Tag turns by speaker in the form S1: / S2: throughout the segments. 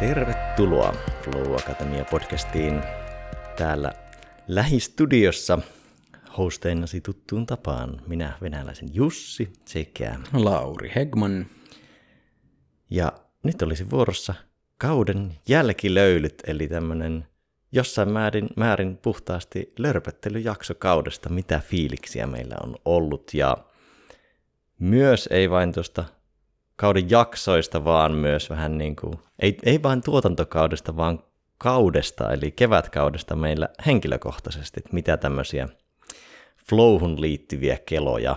S1: Tervetuloa Flow Akatemia podcastiin täällä lähistudiossa hosteinasi tuttuun tapaan. Minä venäläisen Jussi sekä
S2: Lauri Hegman.
S1: Ja nyt olisi vuorossa kauden jälkilöylyt, eli tämmöinen jossain määrin, määrin puhtaasti lörpöttelyjakso kaudesta, mitä fiiliksiä meillä on ollut. Ja myös ei vain tuosta kauden jaksoista, vaan myös vähän niin kuin, ei, ei vain tuotantokaudesta, vaan kaudesta, eli kevätkaudesta meillä henkilökohtaisesti, että mitä tämmöisiä flowhun liittyviä keloja.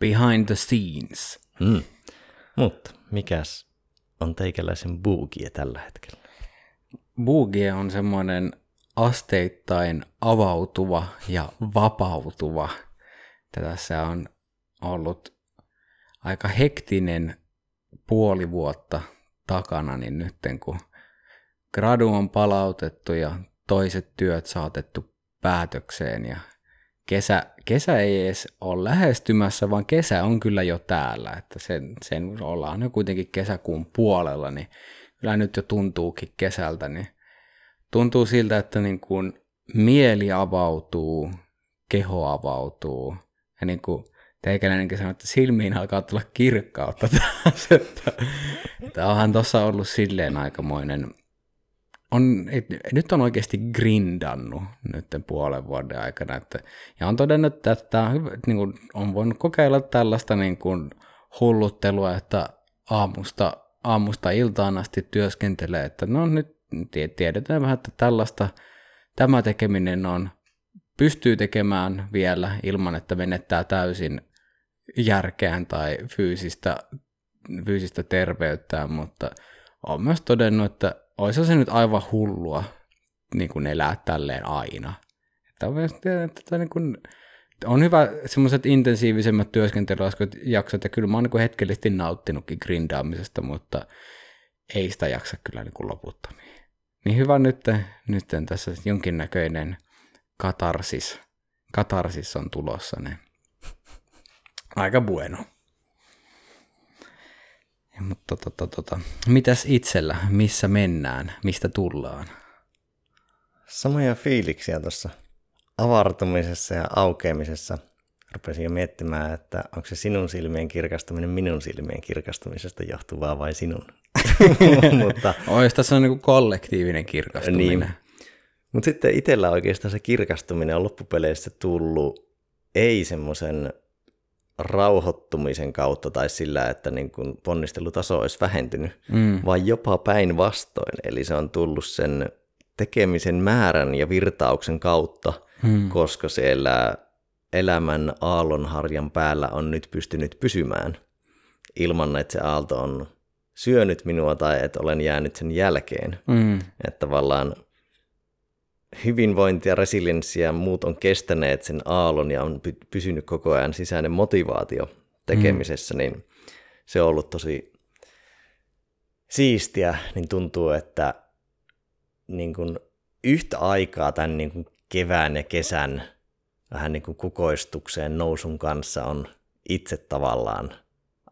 S2: Behind the scenes.
S1: Mm. Mutta mikäs on teikäläisen boogie tällä hetkellä?
S2: Boogie on semmoinen asteittain avautuva ja vapautuva. Tässä on ollut aika hektinen puoli vuotta takana, niin nyt kun gradu on palautettu ja toiset työt saatettu päätökseen ja kesä, kesä ei edes ole lähestymässä, vaan kesä on kyllä jo täällä, että sen, sen ollaan jo kuitenkin kesäkuun puolella, niin kyllä nyt jo tuntuukin kesältä, niin tuntuu siltä, että niin kuin mieli avautuu, keho avautuu ja niin kuin teikäläinenkin sanoi, että silmiin alkaa tulla kirkkautta taas. Että, että onhan tuossa ollut silleen aikamoinen, on, et, nyt on oikeasti grindannut nyt puolen vuoden aikana. Että, ja on todennut, että on, niin kuin, on voinut kokeilla tällaista niin kuin, hulluttelua, että aamusta, aamusta iltaan asti työskentelee, että no nyt tiedetään vähän, että tällaista tämä tekeminen on pystyy tekemään vielä ilman, että menettää täysin järkeään tai fyysistä, fyysistä terveyttään, mutta olen myös todennut, että olisi se nyt aivan hullua niin kuin elää tälleen aina. Että on, että, niin kuin, on hyvä semmoiset intensiivisemmät työskentelyjaksot, ja kyllä mä oon niin hetkellisesti nauttinutkin grindaamisesta, mutta ei sitä jaksa kyllä niin kuin loputtomiin. Niin hyvä nyt, nyt tässä jonkinnäköinen katarsis, katarsis on tulossa, niin Aika bueno. Mutta tota, tota, mitäs itsellä, missä mennään, mistä tullaan?
S1: Samoja fiiliksiä tuossa avartumisessa ja aukeamisessa. Rupesin jo miettimään, että onko se sinun silmien kirkastuminen minun silmien kirkastumisesta johtuvaa vai sinun.
S2: mutta, Ois tässä on niin kollektiivinen kirkastuminen. Niin.
S1: Mutta sitten itsellä oikeastaan se kirkastuminen on loppupeleissä tullut ei semmoisen rauhoittumisen kautta tai sillä, että niin kuin ponnistelutaso olisi vähentynyt, mm. vaan jopa päinvastoin. Eli se on tullut sen tekemisen määrän ja virtauksen kautta, mm. koska siellä elämän aallonharjan päällä on nyt pystynyt pysymään ilman, että se aalto on syönyt minua tai että olen jäänyt sen jälkeen. Mm. Että tavallaan hyvinvointi ja resilienssi ja muut on kestäneet sen aallon ja on pysynyt koko ajan sisäinen motivaatio tekemisessä, mm. niin se on ollut tosi siistiä, niin tuntuu, että niin kuin yhtä aikaa tämän niin kuin kevään ja kesän vähän niin kuin kukoistukseen nousun kanssa on itse tavallaan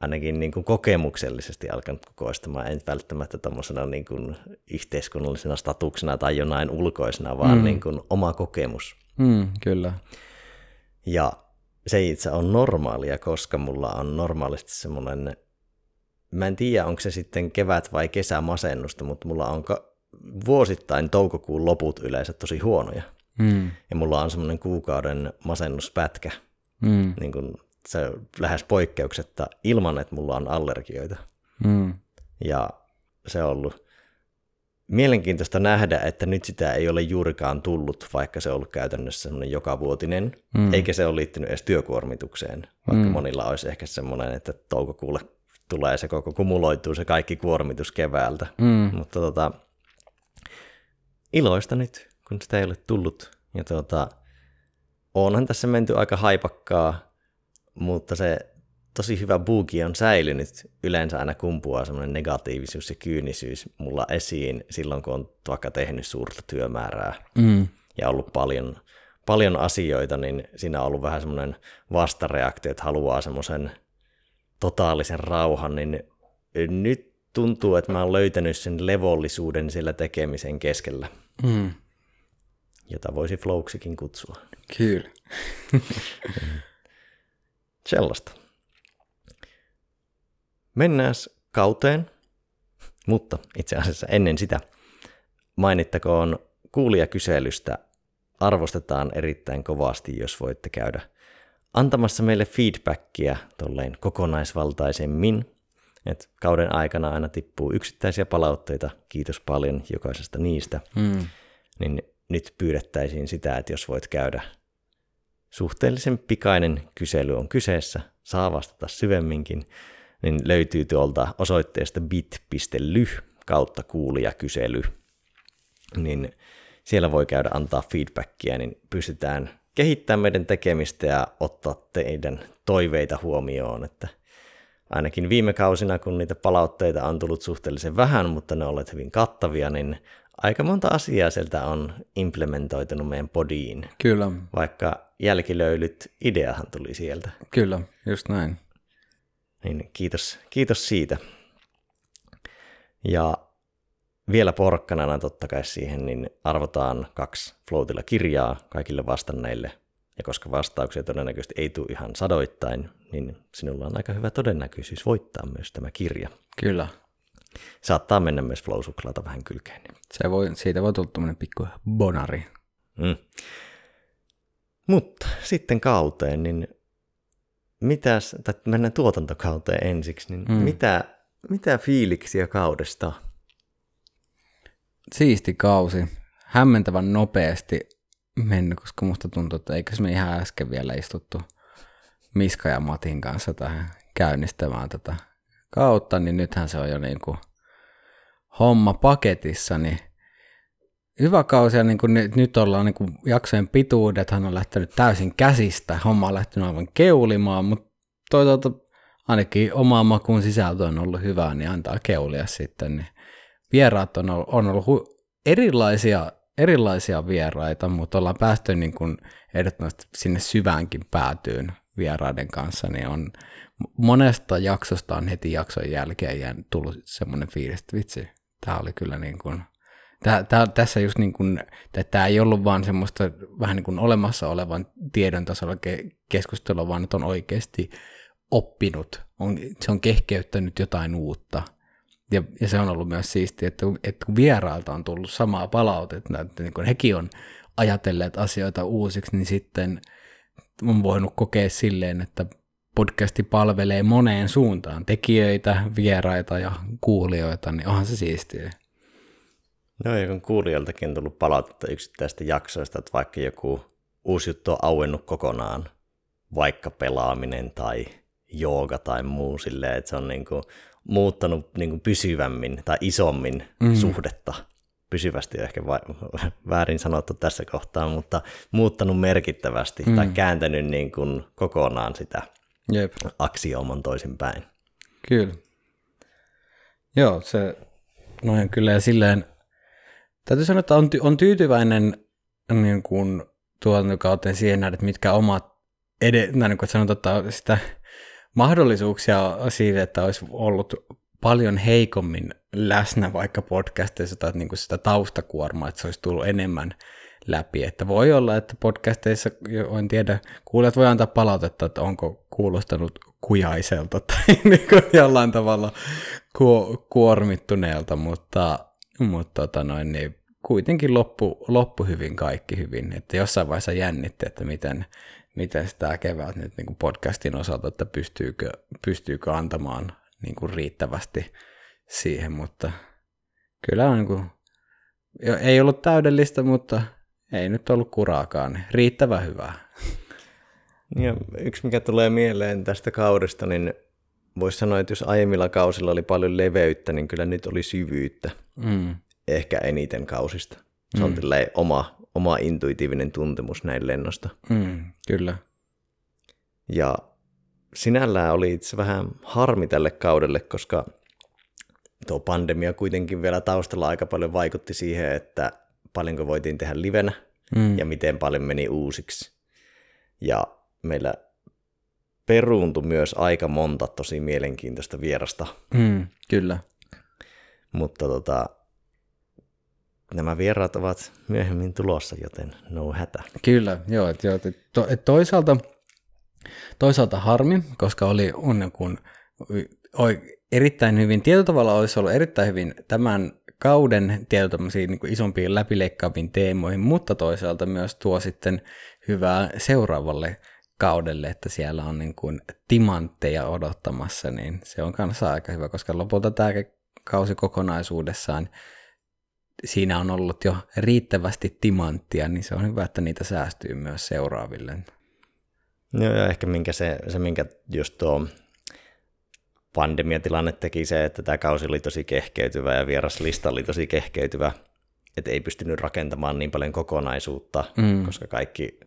S1: ainakin niin kuin kokemuksellisesti alkanut kukoistamaan, en välttämättä tuommoisena niin kuin yhteiskunnallisena statuksena tai jonain ulkoisena, vaan mm. niin kuin oma kokemus.
S2: Mm, kyllä.
S1: Ja se itse on normaalia, koska mulla on normaalisti semmoinen, mä en tiedä onko se sitten kevät vai kesä masennusta, mutta mulla on ka- vuosittain toukokuun loput yleensä tosi huonoja. Mm. Ja mulla on semmoinen kuukauden masennuspätkä, mm. niin kuin se lähes poikkeuksetta ilman, että mulla on allergioita. Mm. Ja se on ollut mielenkiintoista nähdä, että nyt sitä ei ole juurikaan tullut, vaikka se on ollut käytännössä semmoinen jokavuotinen, mm. eikä se ole liittynyt edes työkuormitukseen, vaikka mm. monilla olisi ehkä semmoinen, että toukokuulle tulee se koko, kumuloituu se kaikki kuormitus keväältä. Mm. Mutta tota, iloista nyt, kun sitä ei ole tullut. Ja tota, onhan tässä menty aika haipakkaa, mutta se tosi hyvä bugi on säilynyt. Yleensä aina kumpuaa semmoinen negatiivisuus ja kyynisyys mulla esiin silloin, kun on vaikka tehnyt suurta työmäärää
S2: Mm.
S1: ja ollut paljon, paljon asioita, niin siinä on ollut vähän semmoinen vastareaktio, että haluaa semmoisen totaalisen rauhan, niin nyt tuntuu, että mä oon löytänyt sen levollisuuden sillä tekemisen keskellä,
S2: Mm.
S1: jota voisi flowksikin kutsua.
S2: Kyllä.
S1: Sellaista. Mennään kauteen, mutta itse asiassa ennen sitä mainittakoon kuulijakyselystä arvostetaan erittäin kovasti, jos voitte käydä antamassa meille feedbackia tolleen kokonaisvaltaisemmin. Et kauden aikana aina tippuu yksittäisiä palautteita, kiitos paljon jokaisesta niistä.
S2: Mm.
S1: Niin nyt pyydettäisiin sitä, että jos voit käydä suhteellisen pikainen kysely on kyseessä, saa vastata syvemminkin, niin löytyy tuolta osoitteesta bit.ly kautta kuulijakysely. Niin siellä voi käydä antaa feedbackia, niin pystytään kehittämään meidän tekemistä ja ottaa teidän toiveita huomioon, että ainakin viime kausina, kun niitä palautteita on tullut suhteellisen vähän, mutta ne ovat hyvin kattavia, niin aika monta asiaa sieltä on implementoitunut meidän podiin,
S2: Kyllä,
S1: vaikka jälkilöylyt ideahan tuli sieltä.
S2: kyllä, just näin.
S1: Niin kiitos, kiitos siitä. Ja vielä porkkanana totta kai siihen, niin arvotaan kaksi Floatilla kirjaa kaikille vastanneille. Ja koska vastauksia todennäköisesti ei tule ihan sadoittain, niin sinulla on aika hyvä todennäköisyys voittaa myös tämä kirja.
S2: Kyllä.
S1: Saattaa mennä myös flow vähän kylkeen.
S2: Se voi, siitä voi tulla tämmöinen pikku bonari.
S1: Mm. Mutta sitten kauteen, niin mitäs, tai mennään tuotantokauteen ensiksi, niin
S2: Mm.
S1: mitä, mitä fiiliksiä kaudesta?
S2: Siisti kausi. Hämmentävän nopeasti mennyt, koska musta tuntuu, että eikös me ihan äsken vielä istuttu Miska ja Matin kanssa tähän käynnistämään tätä kautta, niin nythän se on jo niin kuin homma paketissa, niin hyvä kausi ja niin kuin nyt, ollaan niin kuin jaksojen pituudethan on lähtenyt täysin käsistä, homma on lähtenyt aivan keulimaan, mutta toisaalta ainakin oma makuun sisältö on ollut hyvää, niin antaa keulia sitten, niin vieraat on ollut, on ollut hu- erilaisia, erilaisia vieraita, mutta ollaan päästy niin kuin ehdottomasti sinne syväänkin päätyyn vieraiden kanssa, niin on monesta jaksosta on heti jakson jälkeen tullut semmoinen fiilis, että vitsi, tämä oli kyllä niin kuin, tää, tää, tässä just niin kuin, tämä ei ollut vaan semmoista vähän niin kuin olemassa olevan tiedon tasolla ke- keskustelua, vaan että on oikeasti oppinut, on, se on kehkeyttänyt jotain uutta. Ja, ja se on ollut myös siistiä, että, että kun vierailta on tullut samaa palautetta, että niin kun hekin on ajatelleet asioita uusiksi, niin sitten on voinut kokea silleen, että podcasti palvelee moneen suuntaan, tekijöitä, vieraita ja kuulijoita, niin onhan se siistiä.
S1: No ja kun kuulijoiltakin on tullut palautetta yksittäistä jaksoista, että vaikka joku uusi juttu on auennut kokonaan, vaikka pelaaminen tai jooga tai muu silleen, että se on niinku muuttanut niinku pysyvämmin tai isommin mm. suhdetta. Pysyvästi on ehkä va- väärin sanottu tässä kohtaa, mutta muuttanut merkittävästi mm. tai kääntänyt niin kuin kokonaan sitä
S2: Jep.
S1: aksiooman toisinpäin.
S2: Kyllä. Joo, se noin kyllä ja silleen, täytyy sanoa, että on, ty- on tyytyväinen niin kuin tuotantokauteen siihen nähdä, että mitkä omat, ed- niin kuin sanotaan, että sitä mahdollisuuksia siitä, että olisi ollut paljon heikommin läsnä vaikka podcasteissa tai niin kuin sitä taustakuormaa, että se olisi tullut enemmän läpi. Että voi olla, että podcasteissa, en tiedä, kuulijat voi antaa palautetta, että onko kuulostanut kujaiselta tai niin kuin jollain tavalla ku- kuormittuneelta, mutta, mutta tota noin, niin kuitenkin loppu, loppu hyvin kaikki hyvin. Että jossain vaiheessa jännitti, että miten, miten tämä kevät nyt niin kuin podcastin osalta, että pystyykö, pystyykö antamaan niin kuin riittävästi siihen, mutta kyllä on niin kuin, ei ollut täydellistä, mutta ei nyt ollut kuraakaan, niin riittävä hyvää.
S1: Ja yksi, mikä tulee mieleen tästä kaudesta, niin voisi sanoa, että jos aiemmilla kausilla oli paljon leveyttä, niin kyllä nyt oli syvyyttä.
S2: Mm.
S1: Ehkä eniten kausista. Se on mm. oma, oma intuitiivinen tuntemus näin lennosta.
S2: Mm, kyllä.
S1: Ja sinällään oli itse vähän harmi tälle kaudelle, koska tuo pandemia kuitenkin vielä taustalla aika paljon vaikutti siihen, että paljonko voitiin tehdä livenä mm. ja miten paljon meni uusiksi. Ja meillä peruuntui myös aika monta tosi mielenkiintoista vierasta.
S2: Mm, kyllä.
S1: Mutta tota, nämä vieraat ovat myöhemmin tulossa, joten no hätä.
S2: Kyllä, joo. Et, joo et, to, et toisaalta, toisaalta harmi, koska oli on, kun, erittäin hyvin, tietyllä tavalla olisi ollut erittäin hyvin tämän kauden tietyllä niin isompiin läpileikkaaviin teemoihin, mutta toisaalta myös tuo sitten hyvää seuraavalle kaudelle, että siellä on niin kuin timantteja odottamassa, niin se on kanssa aika hyvä, koska lopulta tämä kausi kokonaisuudessaan, siinä on ollut jo riittävästi timanttia, niin se on hyvä, että niitä säästyy myös seuraaville.
S1: No ja ehkä minkä se, se minkä just tuo pandemiatilanne teki se, että tämä kausi oli tosi kehkeytyvä ja vieraslista oli tosi kehkeytyvä, että ei pystynyt rakentamaan niin paljon kokonaisuutta, mm. koska kaikki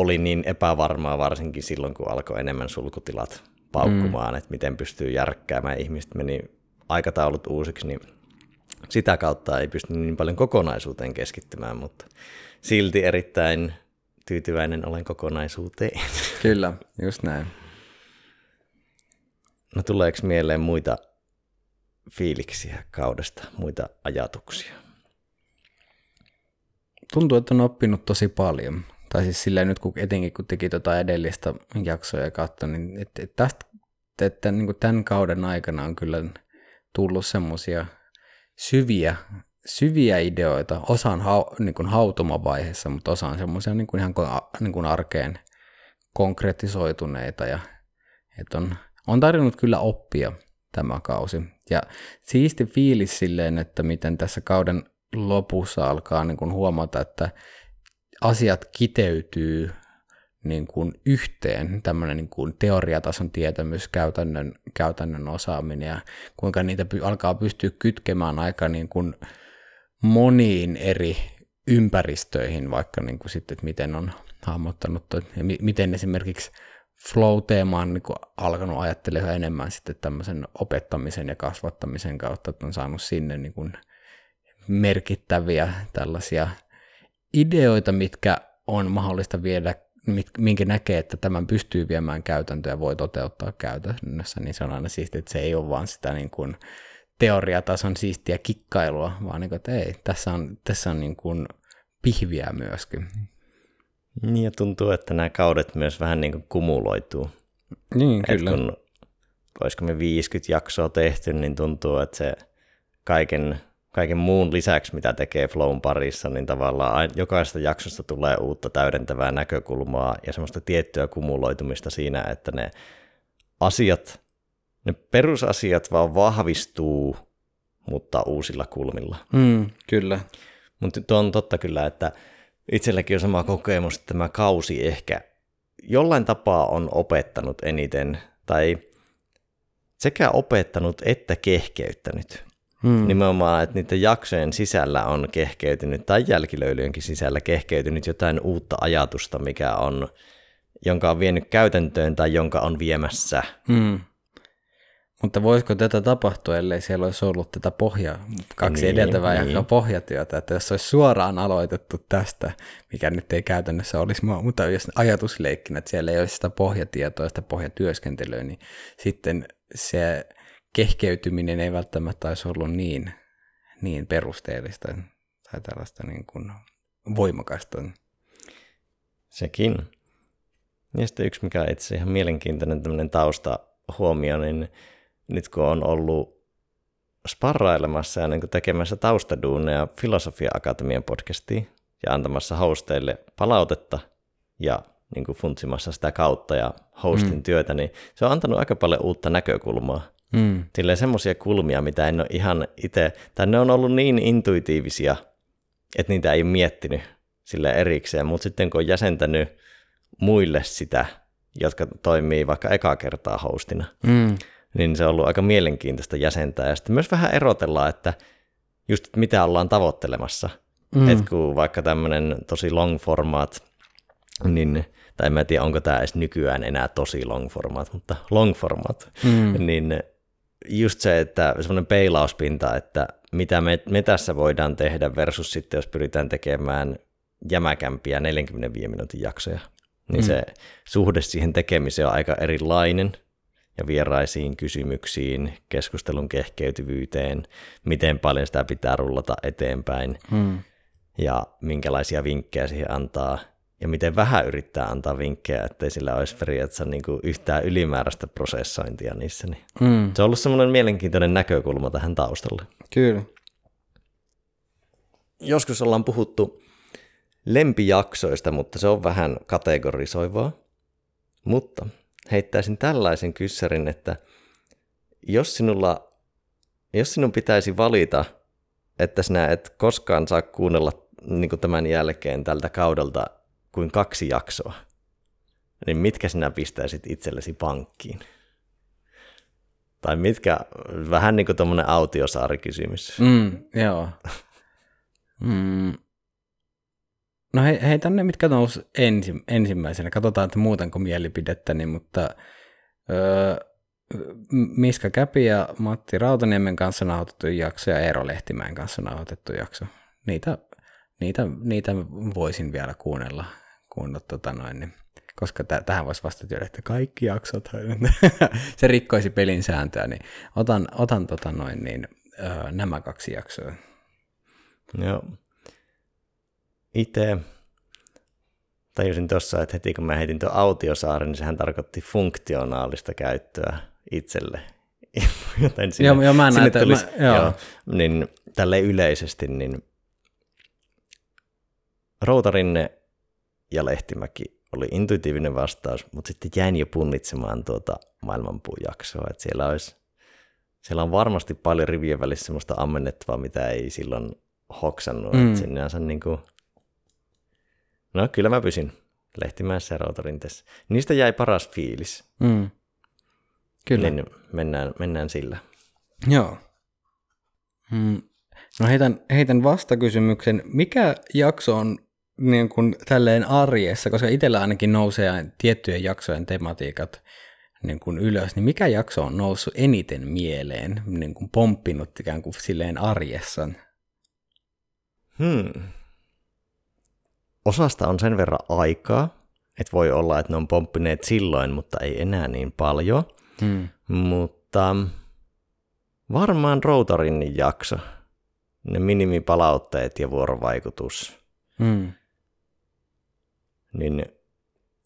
S1: oli niin epävarmaa varsinkin silloin, kun alkoi enemmän sulkutilat paukkumaan, mm. että miten pystyy järkkäämään. Ihmiset meni aikataulut uusiksi, niin sitä kautta ei pysty niin paljon kokonaisuuteen keskittymään, mutta silti erittäin tyytyväinen olen kokonaisuuteen.
S2: Kyllä, just näin.
S1: No tuleeko mieleen muita fiiliksiä kaudesta, muita ajatuksia?
S2: Tuntuu, että on oppinut tosi paljon. Tai siis silleen nyt, kun etenkin kun teki tuota edellistä jaksoa ja katsoi, niin että et tästä, että niin tämän kauden aikana on kyllä tullut semmoisia syviä, syviä ideoita. Osa on hau, niin kuin hautumavaiheessa, mutta osa on semmoisia niin kuin ihan niin kuin arkeen konkretisoituneita ja että on on tarjonnut kyllä oppia tämä kausi. Ja siisti fiilis silleen, että miten tässä kauden lopussa alkaa niin kuin huomata, että asiat kiteytyy niin kuin yhteen, tämmöinen niin kuin teoriatason tietämys, käytännön, käytännön osaaminen ja kuinka niitä py, alkaa pystyä kytkemään aika niin kuin moniin eri ympäristöihin, vaikka niin kuin sitten, että miten on hahmottanut, ja miten esimerkiksi flow-teema on niin alkanut ajattelemaan enemmän sitten tämmöisen opettamisen ja kasvattamisen kautta, että on saanut sinne niin kuin merkittäviä tällaisia ideoita, mitkä on mahdollista viedä, minkä näkee, että tämän pystyy viemään käytäntöä ja voi toteuttaa käytännössä, niin se on aina siistiä, että se ei ole vaan sitä niin kuin teoriatason siistiä kikkailua, vaan niin kuin, että ei, tässä on, tässä on niin kuin pihviä myöskin.
S1: Niin ja tuntuu, että nämä kaudet myös vähän niin kuin kumuloituu.
S2: Niin, Et kyllä.
S1: Kun, olisiko me 50 jaksoa tehty, niin tuntuu, että se kaiken, kaiken muun lisäksi, mitä tekee Flown parissa, niin tavallaan jokaisesta jaksosta tulee uutta täydentävää näkökulmaa ja semmoista tiettyä kumuloitumista siinä, että ne asiat, ne perusasiat vaan vahvistuu, mutta uusilla kulmilla.
S2: Mm, kyllä.
S1: Mutta tuo on totta kyllä, että itselläkin on sama kokemus, että tämä kausi ehkä jollain tapaa on opettanut eniten, tai sekä opettanut että kehkeyttänyt. Hmm. Nimenomaan, että niiden jaksojen sisällä on kehkeytynyt, tai jälkilöilyjenkin sisällä kehkeytynyt jotain uutta ajatusta, mikä on, jonka on vienyt käytäntöön tai jonka on viemässä.
S2: Hmm. Mutta voisiko tätä tapahtua, ellei siellä olisi ollut tätä pohja, kaksi niin, edeltävää niin. pohjatyötä, että jos olisi suoraan aloitettu tästä, mikä nyt ei käytännössä olisi, mutta jos ajatusleikkinä, että siellä ei olisi sitä pohjatietoa, sitä pohjatyöskentelyä, niin sitten se kehkeytyminen ei välttämättä olisi ollut niin, niin perusteellista tai tällaista niin kuin voimakasta.
S1: Sekin. Ja sitten yksi, mikä on itse ihan mielenkiintoinen tämmöinen tausta huomio, niin nyt kun on ollut sparrailemassa ja niin tekemässä taustaduuneja Filosofia Akatemian podcastiin ja antamassa hosteille palautetta ja niin kuin funtsimassa sitä kautta ja hostin mm. työtä, niin se on antanut aika paljon uutta näkökulmaa. Mm. Silleen semmoisia kulmia, mitä en ole ihan itse, tai ne on ollut niin intuitiivisia, että niitä ei ole miettinyt sille erikseen, mutta sitten kun on jäsentänyt muille sitä, jotka toimii vaikka eka kertaa hostina, mm niin se on ollut aika mielenkiintoista jäsentää. Ja sitten myös vähän erotellaan, että just mitä ollaan tavoittelemassa. Mm. Että kun vaikka tämmöinen tosi long format, niin, tai en mä tiedä, onko tämä edes nykyään enää tosi long format, mutta long format, mm. niin just se, että semmoinen peilauspinta, että mitä me, me tässä voidaan tehdä versus sitten, jos pyritään tekemään jämäkämpiä 45 minuutin jaksoja, niin mm. se suhde siihen tekemiseen on aika erilainen ja vieraisiin kysymyksiin, keskustelun kehkeytyvyyteen, miten paljon sitä pitää rullata eteenpäin mm. ja minkälaisia vinkkejä siihen antaa ja miten vähän yrittää antaa vinkkejä, ettei sillä olisi periaatteessa niin kuin yhtään ylimääräistä prosessointia niissä. Niin mm. Se on ollut semmoinen mielenkiintoinen näkökulma tähän taustalle.
S2: Kyllä.
S1: Joskus ollaan puhuttu lempijaksoista, mutta se on vähän kategorisoivaa. Mutta heittäisin tällaisen kyssärin, että jos, sinulla, jos sinun pitäisi valita, että sinä et koskaan saa kuunnella niin tämän jälkeen tältä kaudelta kuin kaksi jaksoa, niin mitkä sinä pistäisit itsellesi pankkiin? Tai mitkä, vähän niin kuin tuommoinen autiosaarikysymys.
S2: Mm, joo. Mm. No he, heitä ne, mitkä nousi ensi, ensimmäisenä. Katsotaan, että muutanko mielipidettä, niin, mutta öö, Miska Käpi ja Matti Rautaniemen kanssa nauhoitettu jakso ja Eero Lehtimäen kanssa nauhoitettu jakso. Niitä, niitä, niitä voisin vielä kuunnella, kuunnella tota noin, niin, koska t- tähän voisi vastata että kaikki jaksot, se rikkoisi pelin sääntöä, niin otan, otan tota noin, niin, öö, nämä kaksi jaksoa.
S1: Joo. Itse tajusin tuossa, että heti kun mä heitin tuon autiosaaren, niin sehän tarkoitti funktionaalista käyttöä itselle.
S2: Joten sinne, joo, joo, mä näen, tulisi,
S1: mä, joo. joo. niin tälle yleisesti, niin Routarinne ja Lehtimäki oli intuitiivinen vastaus, mutta sitten jäin jo punnitsemaan tuota maailmanpuujaksoa, että siellä olisi siellä on varmasti paljon rivien välissä semmoista ammennettavaa, mitä ei silloin hoksannut. Mm. Että sinänsä niin kuin... No kyllä mä pysyn Lehtimäessä ja Rautarinteessä. Niistä jäi paras fiilis.
S2: Mm. Kyllä.
S1: Niin mennään, mennään sillä.
S2: Joo. Mm. No heitän, heitän vastakysymyksen. Mikä jakso on niin kuin tälleen arjessa, koska itsellä ainakin nousee tiettyjen jaksojen tematiikat niin kuin ylös, niin mikä jakso on noussut eniten mieleen, niin kuin pomppinut ikään kuin silleen arjessa?
S1: Hmm. Osasta on sen verran aikaa, että voi olla, että ne on pomppineet silloin, mutta ei enää niin paljon. Hmm. Mutta varmaan Routarin jakso, ne minimipalautteet ja vuorovaikutus. Hmm. Niin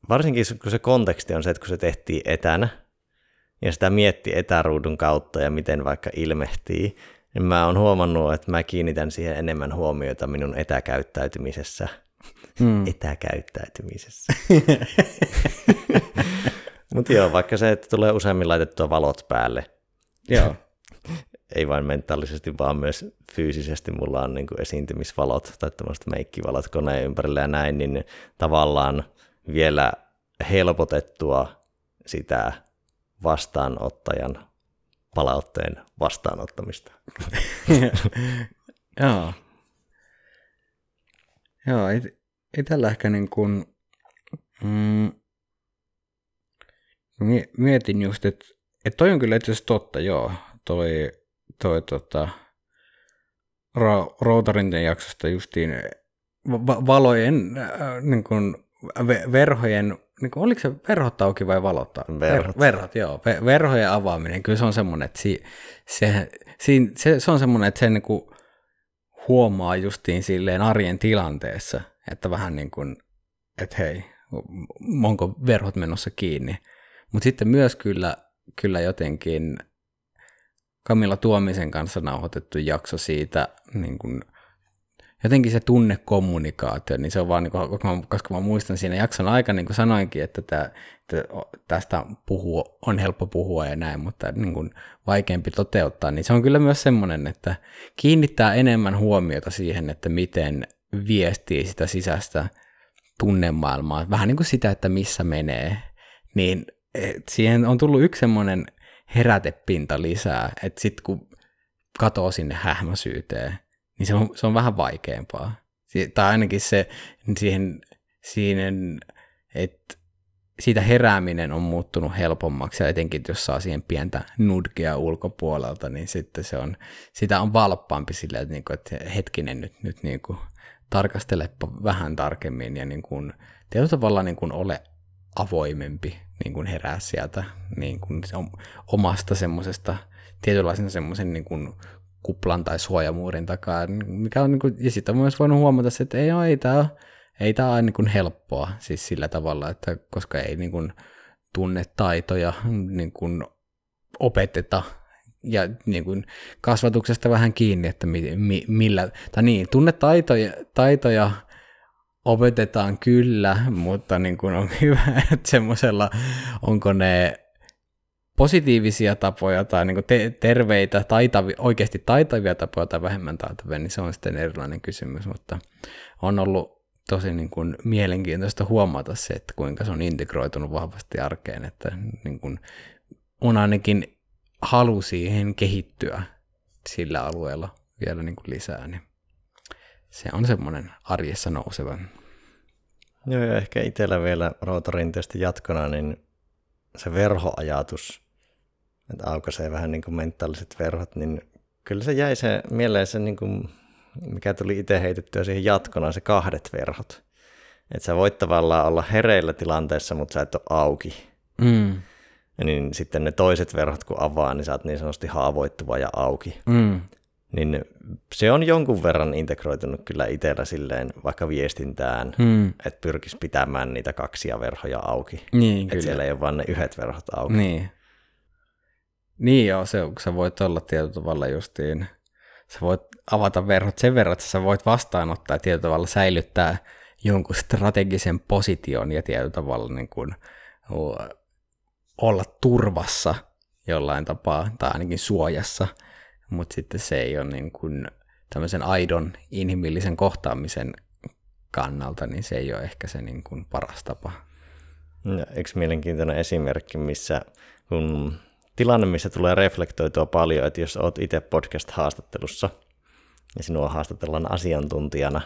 S1: varsinkin kun se konteksti on se, että kun se tehtiin etänä, ja sitä mietti etäruudun kautta ja miten vaikka ilmehtii, niin mä oon huomannut, että mä kiinnitän siihen enemmän huomiota minun etäkäyttäytymisessä. Hmm. etäkäyttäytymisessä. Mutta joo, vaikka se, että tulee useammin laitettua valot päälle.
S2: Joo.
S1: Ei vain mentaalisesti, vaan myös fyysisesti mulla on niin kuin esiintymisvalot tai tämmöiset meikkivalot koneen ympärillä ja näin, niin tavallaan vielä helpotettua sitä vastaanottajan palautteen vastaanottamista.
S2: Joo. Joo, itsellä ehkä niin kuin, mm, mietin just, että, että toi on kyllä itse asiassa totta, joo, toi, toi tota, ra, Routarinten jaksosta justiin va, valojen, äh, niin kuin, verhojen niin kuin, oliko se verhot auki vai valottaa?
S1: Verhot.
S2: Verhot, joo. Verhojen avaaminen, kyllä se on semmoinen, että si, se, si, se, se on semmoinen, että se niin kuin huomaa justiin silleen arjen tilanteessa, että vähän niin kuin, että hei, onko verhot menossa kiinni. Mutta sitten myös kyllä, kyllä jotenkin Kamilla Tuomisen kanssa nauhoitettu jakso siitä niin kuin jotenkin se tunnekommunikaatio, niin se on vaan, niin kuin, koska mä muistan siinä jakson aikana, niin kuin sanoinkin, että, tämä, että tästä puhua, on helppo puhua ja näin, mutta niin kuin vaikeampi toteuttaa, niin se on kyllä myös semmoinen, että kiinnittää enemmän huomiota siihen, että miten viestii sitä sisäistä tunnemaailmaa, vähän niin kuin sitä, että missä menee, niin siihen on tullut yksi semmoinen herätepinta lisää, että sitten kun katoo sinne hähmäsyyteen, niin se on, se on vähän vaikeampaa. Tai ainakin se siihen, siihen että siitä herääminen on muuttunut helpommaksi, ja etenkin jos saa siihen pientä nudkea ulkopuolelta, niin sitten se on, sitä on valppaampi silleen, että, niin kuin, että hetkinen nyt, nyt niin kuin, tarkastelepa vähän tarkemmin ja niin kuin, tietyllä tavalla niin kuin ole avoimempi niin kuin herää sieltä niin kuin omasta semmoisesta tietynlaisen semmoisen niin kuin kuplan tai suojamuurin takaa, mikä on, niin kuin, ja sitten on myös voinut huomata se, että ei, ei tämä ei tämä ole niin kuin helppoa siis sillä tavalla, että koska ei niin kuin tunnetaitoja niin kuin opeteta ja niin kuin kasvatuksesta vähän kiinni, että mi, mi, millä, tai niin, tunnetaitoja taitoja opetetaan kyllä, mutta niin kuin on hyvä, että semmoisella, onko ne positiivisia tapoja tai niin te- terveitä, taitavi, oikeasti taitavia tapoja tai vähemmän taitavia, niin se on sitten erilainen kysymys, mutta on ollut tosi niin kuin mielenkiintoista huomata se, että kuinka se on integroitunut vahvasti arkeen, että niin kuin on ainakin halu siihen kehittyä sillä alueella vielä niin kuin lisää, niin se on semmoinen arjessa nouseva.
S1: Joo, ja ehkä itsellä vielä rootorinteistä jatkona, niin se verhoajatus, että aukaisee vähän niin kuin mentaaliset verhot, niin kyllä se jäi se mieleen se, niin kuin, mikä tuli itse heitettyä siihen jatkona, se kahdet verhot. Että sä voit tavallaan olla hereillä tilanteessa, mutta sä et ole auki. Mm. Ja niin sitten ne toiset verhot kun avaa, niin sä oot niin sanotusti haavoittuva ja auki. Mm. Niin se on jonkun verran integroitunut kyllä itsellä silleen vaikka viestintään, mm. että pyrkisi pitämään niitä kaksia verhoja auki. Niin, että siellä ei ole vain ne yhdet verhot auki.
S2: Niin. Niin joo, se, sä voit olla tietyllä tavalla justiin, sä voit avata verhot sen verran, että sä voit vastaanottaa ja tietyllä tavalla säilyttää jonkun strategisen position ja tietyllä tavalla niin kuin, olla turvassa jollain tapaa, tai ainakin suojassa, mutta sitten se ei ole niin kuin tämmöisen aidon inhimillisen kohtaamisen kannalta, niin se ei ole ehkä se niin kuin paras tapa.
S1: No, yksi mielenkiintoinen esimerkki, missä kun tilanne, missä tulee reflektoitua paljon, että jos olet itse podcast-haastattelussa ja sinua haastatellaan asiantuntijana,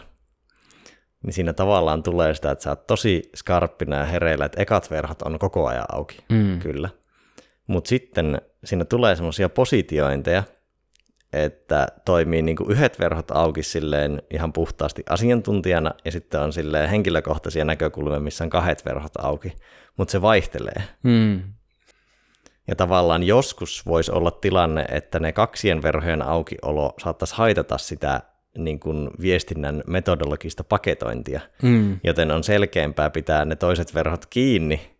S1: niin siinä tavallaan tulee sitä, että sä oot tosi skarppina ja hereillä, että ekat verhot on koko ajan auki, mm. kyllä. Mutta sitten siinä tulee semmoisia positiointeja, että toimii niin kuin yhdet verhot auki silleen ihan puhtaasti asiantuntijana ja sitten on silleen henkilökohtaisia näkökulmia, missä on kahdet verhot auki, mutta se vaihtelee. Mm. Ja tavallaan joskus voisi olla tilanne, että ne kaksien verhojen aukiolo saattaisi haitata sitä niin kuin viestinnän metodologista paketointia, mm. joten on selkeämpää pitää ne toiset verhot kiinni.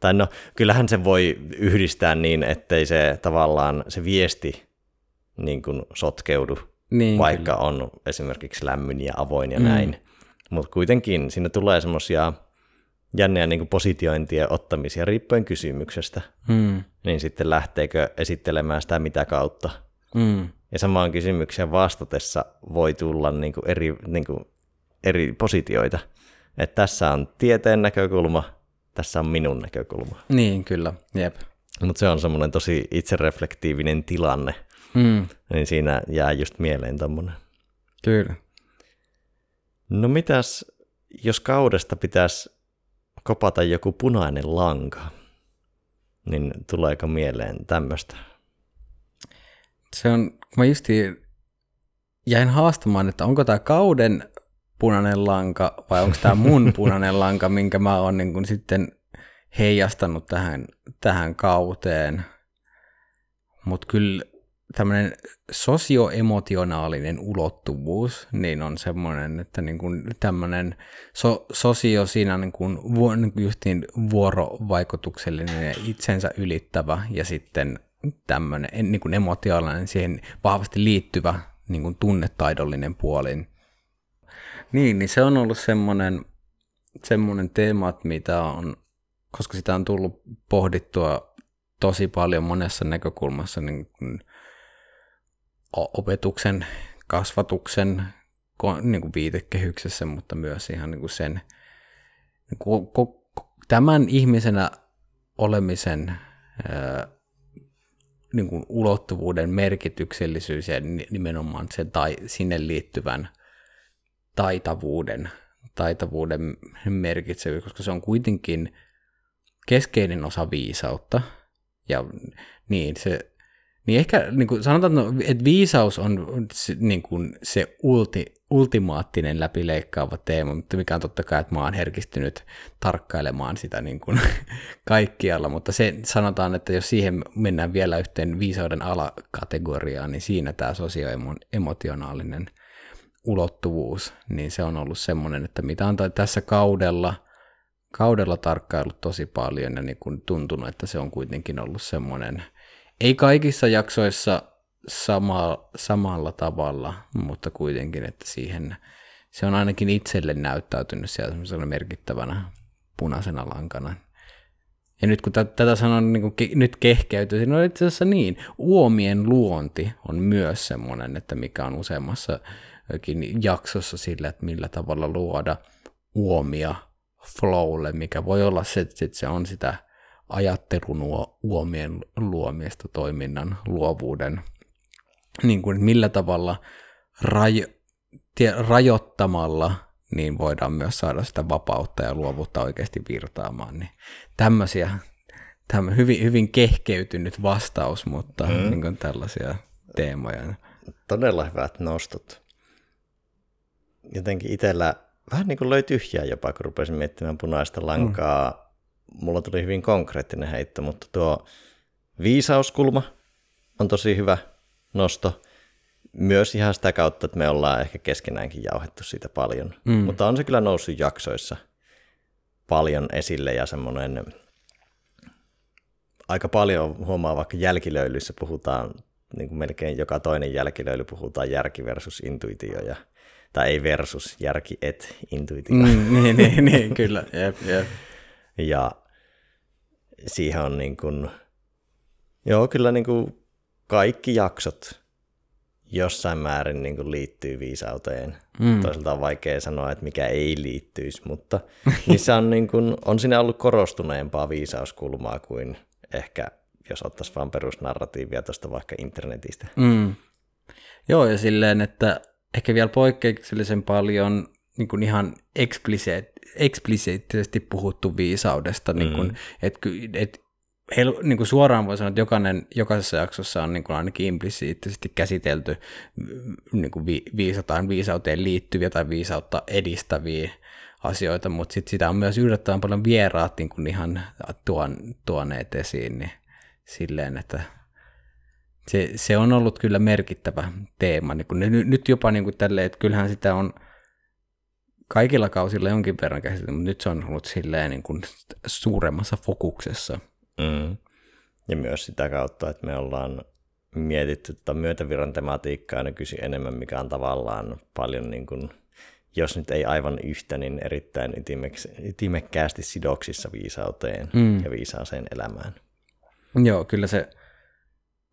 S1: Tai no, kyllähän se voi yhdistää niin, ettei se tavallaan se viesti niin kuin sotkeudu, niin, vaikka kyllä. on esimerkiksi lämmin ja avoin ja mm. näin. Mutta kuitenkin siinä tulee semmoisia jänniä niin positiointien ottamisia riippuen kysymyksestä, mm. niin sitten lähteekö esittelemään sitä mitä kautta. Mm. Ja samaan kysymykseen vastatessa voi tulla niin kuin eri, niin kuin eri positioita. Että tässä on tieteen näkökulma, tässä on minun näkökulma.
S2: Niin, kyllä, jep.
S1: Mutta se on semmoinen tosi itsereflektiivinen tilanne, mm. niin siinä jää just mieleen tommonen.
S2: Kyllä.
S1: No mitäs, jos kaudesta pitäisi kopata joku punainen lanka, niin tuleeko mieleen tämmöistä?
S2: Se on, mä just jäin haastamaan, että onko tämä kauden punainen lanka vai onko tämä mun punainen lanka, minkä mä oon niin kun sitten heijastanut tähän, tähän kauteen. Mutta kyllä tämmöinen sosioemotionaalinen ulottuvuus, niin on semmoinen, että niin kuin tämmöinen so, sosio siinä niin kuin, niin kuin justiin vuorovaikutuksellinen ja itsensä ylittävä ja sitten tämmöinen niin kuin emotionaalinen, siihen vahvasti liittyvä niin kuin tunnetaidollinen puoli. Niin, niin se on ollut semmoinen, semmoinen teema, mitä on, koska sitä on tullut pohdittua tosi paljon monessa näkökulmassa, niin kuin, opetuksen, kasvatuksen niin kuin viitekehyksessä, mutta myös ihan niin kuin sen niin kuin, tämän ihmisenä olemisen niin kuin ulottuvuuden merkityksellisyys ja nimenomaan sen tai sinne liittyvän taitavuuden, taitavuuden merkitsevyys, koska se on kuitenkin keskeinen osa viisautta. Ja niin, se, niin ehkä niin kuin sanotaan, että viisaus on niin kuin se ulti, ultimaattinen läpileikkaava teema, mutta mikä on totta kai, että mä oon herkistynyt tarkkailemaan sitä niin kuin kaikkialla, mutta se sanotaan, että jos siihen mennään vielä yhteen viisauden alakategoriaan, niin siinä tämä sosioemotionaalinen ulottuvuus, niin se on ollut semmoinen, että mitä on tässä kaudella, kaudella tarkkailut tosi paljon ja niin kuin tuntunut, että se on kuitenkin ollut semmoinen, ei kaikissa jaksoissa sama, samalla tavalla, mutta kuitenkin, että siihen se on ainakin itselle näyttäytynyt siellä merkittävänä punaisena lankana. Ja nyt kun t- tätä sanon niin kuin ke- nyt kehkeytyy, niin on itse asiassa niin. Uomien luonti on myös semmoinen, että mikä on useammassa jaksossa sillä, että millä tavalla luoda uomia flowlle, mikä voi olla se, että se on sitä ajattelun uomien luomista toiminnan luovuuden niin kuin, millä tavalla raj, tie, rajoittamalla niin voidaan myös saada sitä vapautta ja luovuutta oikeasti virtaamaan. Niin tämmöisiä, tämmö, hyvin, hyvin kehkeytynyt vastaus, mutta mm. niin kuin tällaisia teemoja.
S1: Todella hyvät nostot. Jotenkin itsellä vähän niin kuin löi tyhjää jopa, kun rupesin miettimään punaista lankaa. Mulla tuli hyvin konkreettinen heitto, mutta tuo viisauskulma on tosi hyvä – nosto. Myös ihan sitä kautta, että me ollaan ehkä keskenäänkin jauhettu siitä paljon. Mm. Mutta on se kyllä noussut jaksoissa paljon esille ja semmoinen aika paljon huomaa vaikka jälkilöilyssä puhutaan, niin kuin melkein joka toinen jälkilöily puhutaan järki versus intuitio ja tai ei versus, järki et intuitio.
S2: Mm, niin, niin, niin, kyllä, jep, jep.
S1: Ja siihen on niin kuin, joo, kyllä niin kuin kaikki jaksot jossain määrin niin kuin liittyy viisauteen. Mm. Toisaalta on vaikea sanoa, että mikä ei liittyisi, mutta niissä on, niin kuin, on siinä ollut korostuneempaa viisauskulmaa kuin ehkä jos ottaisiin vain perusnarratiivia tuosta vaikka internetistä.
S2: Mm. Joo, ja silleen, että ehkä vielä poikkeuksellisen paljon niin kuin ihan eksplisiittisesti puhuttu viisaudesta, niin kuin, mm. että et he, niin kuin suoraan voi sanoa, että jokainen, jokaisessa jaksossa on niin kuin ainakin implisiittisesti käsitelty mm, niin kuin vi, viisataan, viisauteen liittyviä tai viisautta edistäviä asioita, mutta sit sitä on myös yllättävän paljon vieraat niin kuin ihan tuon, tuoneet esiin, niin silleen, että se, se on ollut kyllä merkittävä teema. Niin kuin nyt jopa niin kuin tälleen, että kyllähän sitä on kaikilla kausilla jonkin verran käsitelty, mutta nyt se on ollut silleen niin kuin suuremmassa fokuksessa –
S1: Mm. Ja myös sitä kautta, että me ollaan mietitty tätä myötävirran tematiikkaa nykyisin enemmän, mikä on tavallaan paljon, niin kuin, jos nyt ei aivan yhtä, niin erittäin ytimekkäästi sidoksissa viisauteen mm. ja viisaaseen elämään.
S2: Joo, kyllä se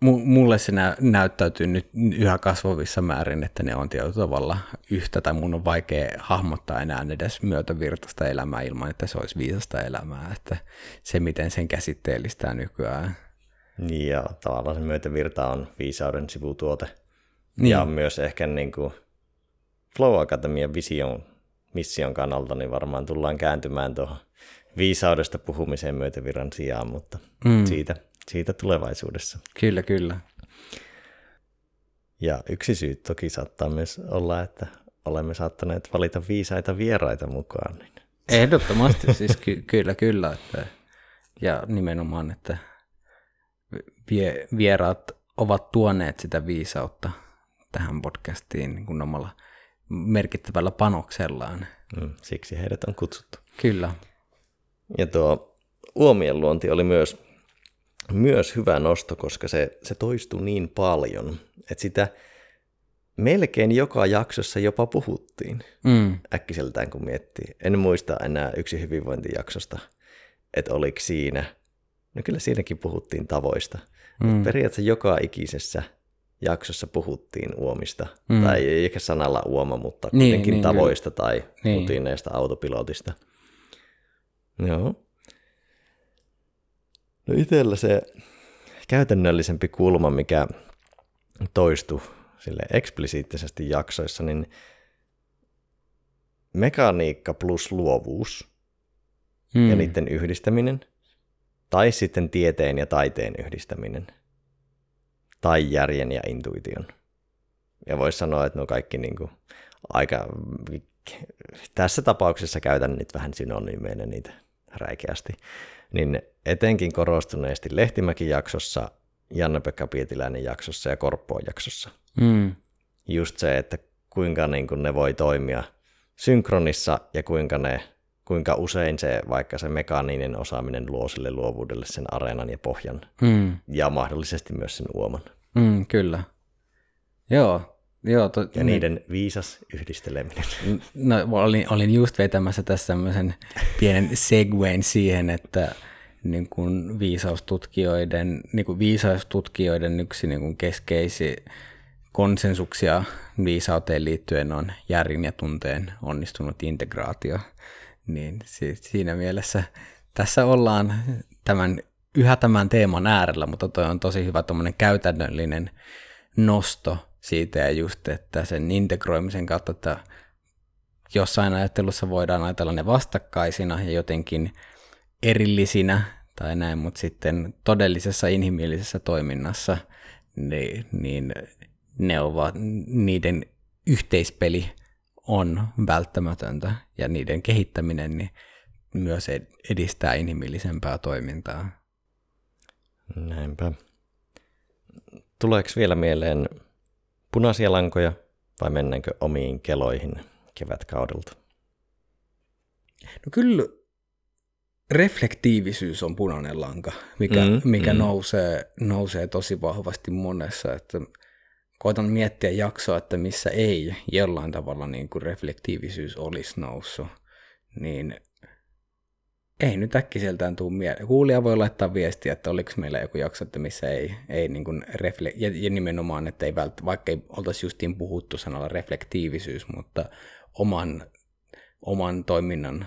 S2: mulle se nä- näyttäytyy nyt yhä kasvavissa määrin, että ne on tietyllä tavalla yhtä, tai mun on vaikea hahmottaa enää edes myötävirtaista elämää ilman, että se olisi viisasta elämää, että se miten sen käsitteellistää nykyään.
S1: Niin ja tavallaan se myötävirta on viisauden sivutuote. Niin. Ja on myös ehkä niin kuin Flow Academian vision, mission kannalta, niin varmaan tullaan kääntymään tuohon viisaudesta puhumiseen myötävirran sijaan, mutta mm. siitä siitä tulevaisuudessa.
S2: Kyllä, kyllä.
S1: Ja yksi syy toki saattaa myös olla, että olemme saattaneet valita viisaita vieraita mukaan. Niin.
S2: Ehdottomasti, siis ky- kyllä, kyllä. Että, ja nimenomaan, että vie- vieraat ovat tuoneet sitä viisautta tähän podcastiin niin kuin omalla merkittävällä panoksellaan.
S1: Mm, siksi heidät on kutsuttu.
S2: Kyllä.
S1: Ja tuo uomien luonti oli myös myös hyvä nosto, koska se, se toistui niin paljon, että sitä melkein joka jaksossa jopa puhuttiin mm. äkkiseltään, kun miettii. En muista enää yksi hyvinvointijaksosta, että oliko siinä. No kyllä siinäkin puhuttiin tavoista. Mm. Periaatteessa joka ikisessä jaksossa puhuttiin uomista, mm. tai ei ehkä sanalla uoma, mutta niin, kuitenkin niin, tavoista kyllä. tai niin. rutiineista autopilotista. Joo. No itsellä se käytännöllisempi kulma, mikä toistui sille eksplisiittisesti jaksoissa, niin mekaniikka plus luovuus
S2: Mm.
S1: ja niiden yhdistäminen, tai sitten tieteen ja taiteen yhdistäminen, tai järjen ja intuition. Ja voisi sanoa, että ne on kaikki niin kuin aika... Tässä tapauksessa käytän nyt vähän synonyymeina niitä räikeästi. Niin etenkin korostuneesti Lehtimäki-jaksossa, Janne-Pekka Pietiläinen jaksossa ja Korppoon jaksossa.
S2: Mm.
S1: Just se, että kuinka niin kuin ne voi toimia synkronissa ja kuinka, ne, kuinka usein se, vaikka se mekaaninen osaaminen luo sille luovuudelle sen areenan ja pohjan
S2: Mm.
S1: ja mahdollisesti myös sen uoman.
S2: Mm, kyllä. Joo. Joo, to,
S1: Ja niiden viisas yhdisteleminen.
S2: No, olin, olin just vetämässä tässä tämmöisen pienen segwayn siihen, että niin kuin viisaustutkijoiden, niin kuin viisaustutkijoiden yksi niin kuin keskeisi konsensuksia viisauteen liittyen on järjen ja tunteen onnistunut integraatio. Niin si- siinä mielessä tässä ollaan tämän, yhä tämän teeman äärellä, mutta toi on tosi hyvä tuommoinen käytännöllinen nosto siitä ja just, että sen integroimisen kautta, että jossain ajattelussa voidaan ajatella ne vastakkaisina ja jotenkin erillisinä tai näin, mutta sitten todellisessa inhimillisessä toiminnassa niin, niin ne ovat, niiden yhteispeli on välttämätöntä ja niiden kehittäminen niin myös ed- edistää inhimillisempää toimintaa.
S1: Näinpä. Tuleeko vielä mieleen punaisia lankoja vai mennäänkö omiin keloihin kevätkaudelta?
S2: No kyllä reflektiivisyys on punainen lanka, mikä,
S1: Mm,
S2: mikä
S1: mm.
S2: Nousee, nousee tosi vahvasti monessa. Että koitan miettiä jaksoa, että missä ei jollain tavalla niin kuin reflektiivisyys olisi noussut, niin ei nyt äkkiseltään tule mieleen. Kuulija voi laittaa viestiä, että oliko meillä joku jakso, että missä ei, ei niin kuin refle- ja, ja, nimenomaan, että ei vält- vaikka ei oltaisi justiin puhuttu sanalla reflektiivisyys, mutta oman, oman toiminnan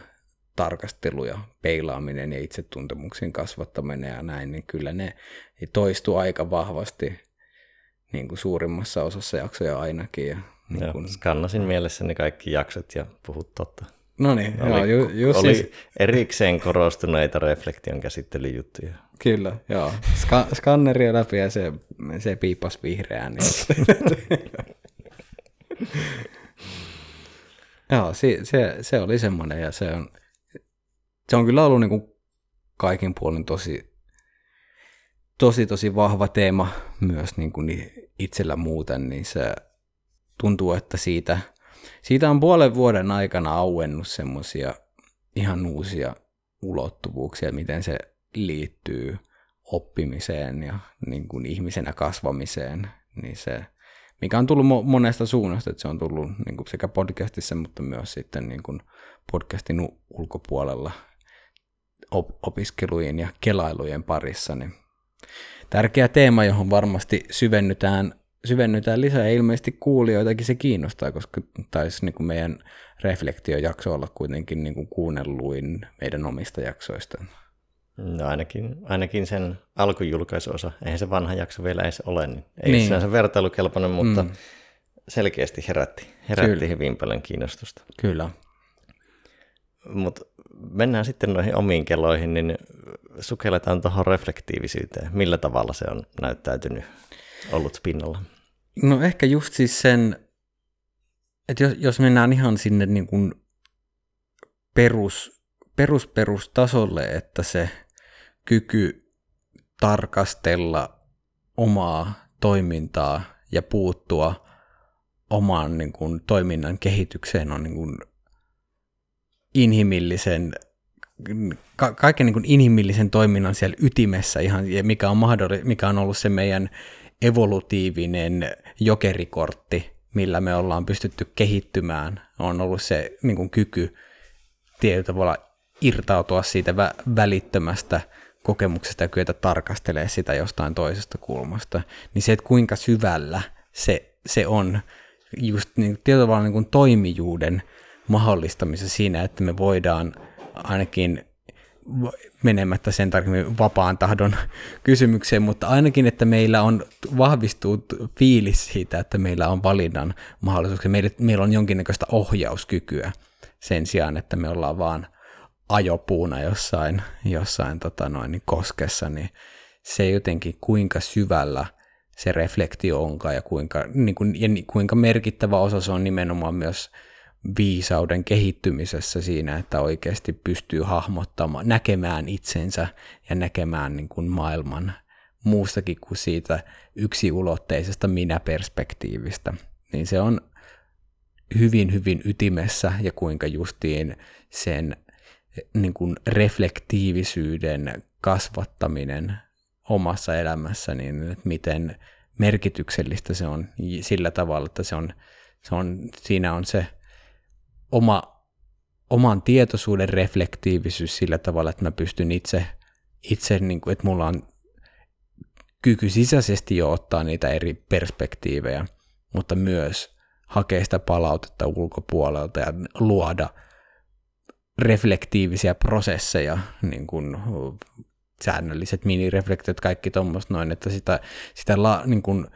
S2: tarkastelu ja peilaaminen ja itsetuntemuksen kasvattaminen ja näin, niin kyllä ne toistuu aika vahvasti niin kuin suurimmassa osassa jaksoja ainakin. Ja niin
S1: Joo,
S2: kuin,
S1: skannasin mielessäni kaikki jaksot ja puhut totta.
S2: No niin, joo,
S1: Oli,
S2: ju, just
S1: oli
S2: siis,
S1: erikseen korostuneita reflektion käsittelyjuttuja.
S2: kyllä, joo. Ska, skanneria läpi ja se, se piipas vihreään. Niin. joo, se, se, se, oli semmoinen ja se on, se on kyllä ollut niin kuin kaikin puolin tosi, tosi, tosi vahva teema myös niin kuin itsellä muuten, niin se tuntuu, että siitä, siitä on puolen vuoden aikana auennut semmoisia ihan uusia ulottuvuuksia, miten se liittyy oppimiseen ja niin kuin ihmisenä kasvamiseen, niin se, mikä on tullut mo- monesta suunnasta, että se on tullut niin kuin sekä podcastissa, mutta myös sitten niin kuin podcastin ulkopuolella op- opiskelujen ja kelailujen parissa, niin tärkeä teema, johon varmasti syvennytään, syvennytään lisää, ja ilmeisesti kuulijoitakin se kiinnostaa, koska taisi niin kuin meidän reflektiojakso olla kuitenkin niin kuin kuunnelluin meidän omista jaksoista.
S1: No ainakin, ainakin sen alkujulkaisuosa. Eihän se vanha jakso vielä edes ole, niin ei
S2: Niin.
S1: sinänsä vertailukelpoinen, mutta
S2: mm.
S1: selkeästi herätti, herätti
S2: Kyllä.
S1: hyvin paljon kiinnostusta.
S2: Kyllä.
S1: Mutta mennään sitten noihin omiin keloihin, niin sukelletaan tuohon reflektiivisyyteen. Millä tavalla se on näyttäytynyt, ollut pinnalla?
S2: No ehkä just siis sen, että jos, jos mennään ihan sinne niin kuin perus, perusperustasolle, että se kyky tarkastella omaa toimintaa ja puuttua omaan niin kuin, toiminnan kehitykseen on niin kuin, inhimillisen ka- kaiken niin kuin inhimillisen toiminnan siellä ytimessä ihan, ja mikä on, mahdolli- mikä on ollut se meidän evolutiivinen jokerikortti, millä me ollaan pystytty kehittymään, on ollut se niin kuin kyky tietyllä tavalla irtautua siitä vä- välittömästä kokemuksesta ja kyetä tarkastelemaan sitä jostain toisesta kulmasta, niin se, että kuinka syvällä se, se on just niin, tietyllä tavalla niin kuin toimijuuden mahdollistamisessa siinä, että me voidaan ainakin menemättä sen tarkemmin vapaan tahdon kysymykseen, mutta ainakin, että meillä on vahvistuu fiilis siitä, että meillä on valinnan mahdollisuuksia, meillä, meillä on jonkinnäköistä ohjauskykyä sen sijaan, että me ollaan vaan ajopuuna jossain, jossain tota noin, niin koskessa, niin se jotenkin kuinka syvällä se reflektio onkaan ja kuinka, niin kuin, ja kuinka merkittävä osa se on nimenomaan myös viisauden kehittymisessä siinä, että oikeasti pystyy hahmottamaan, näkemään itsensä ja näkemään niin kuin maailman muustakin kuin siitä yksiulotteisesta minä-perspektiivistä. Niin se on hyvin, hyvin ytimessä ja kuinka justiin sen niin kuin reflektiivisyyden kasvattaminen omassa elämässä, niin miten merkityksellistä se on sillä tavalla, että se on, se on, siinä on se oma, oman tietoisuuden reflektiivisyys sillä tavalla, että mä pystyn itse, itse niin kuin, että mulla on kyky sisäisesti jo ottaa niitä eri perspektiivejä, mutta myös hakea sitä palautetta ulkopuolelta ja luoda reflektiivisiä prosesseja, niin kuin säännölliset minireflektiot, kaikki tuommoista noin, että sitä, sitä la, niin kuin,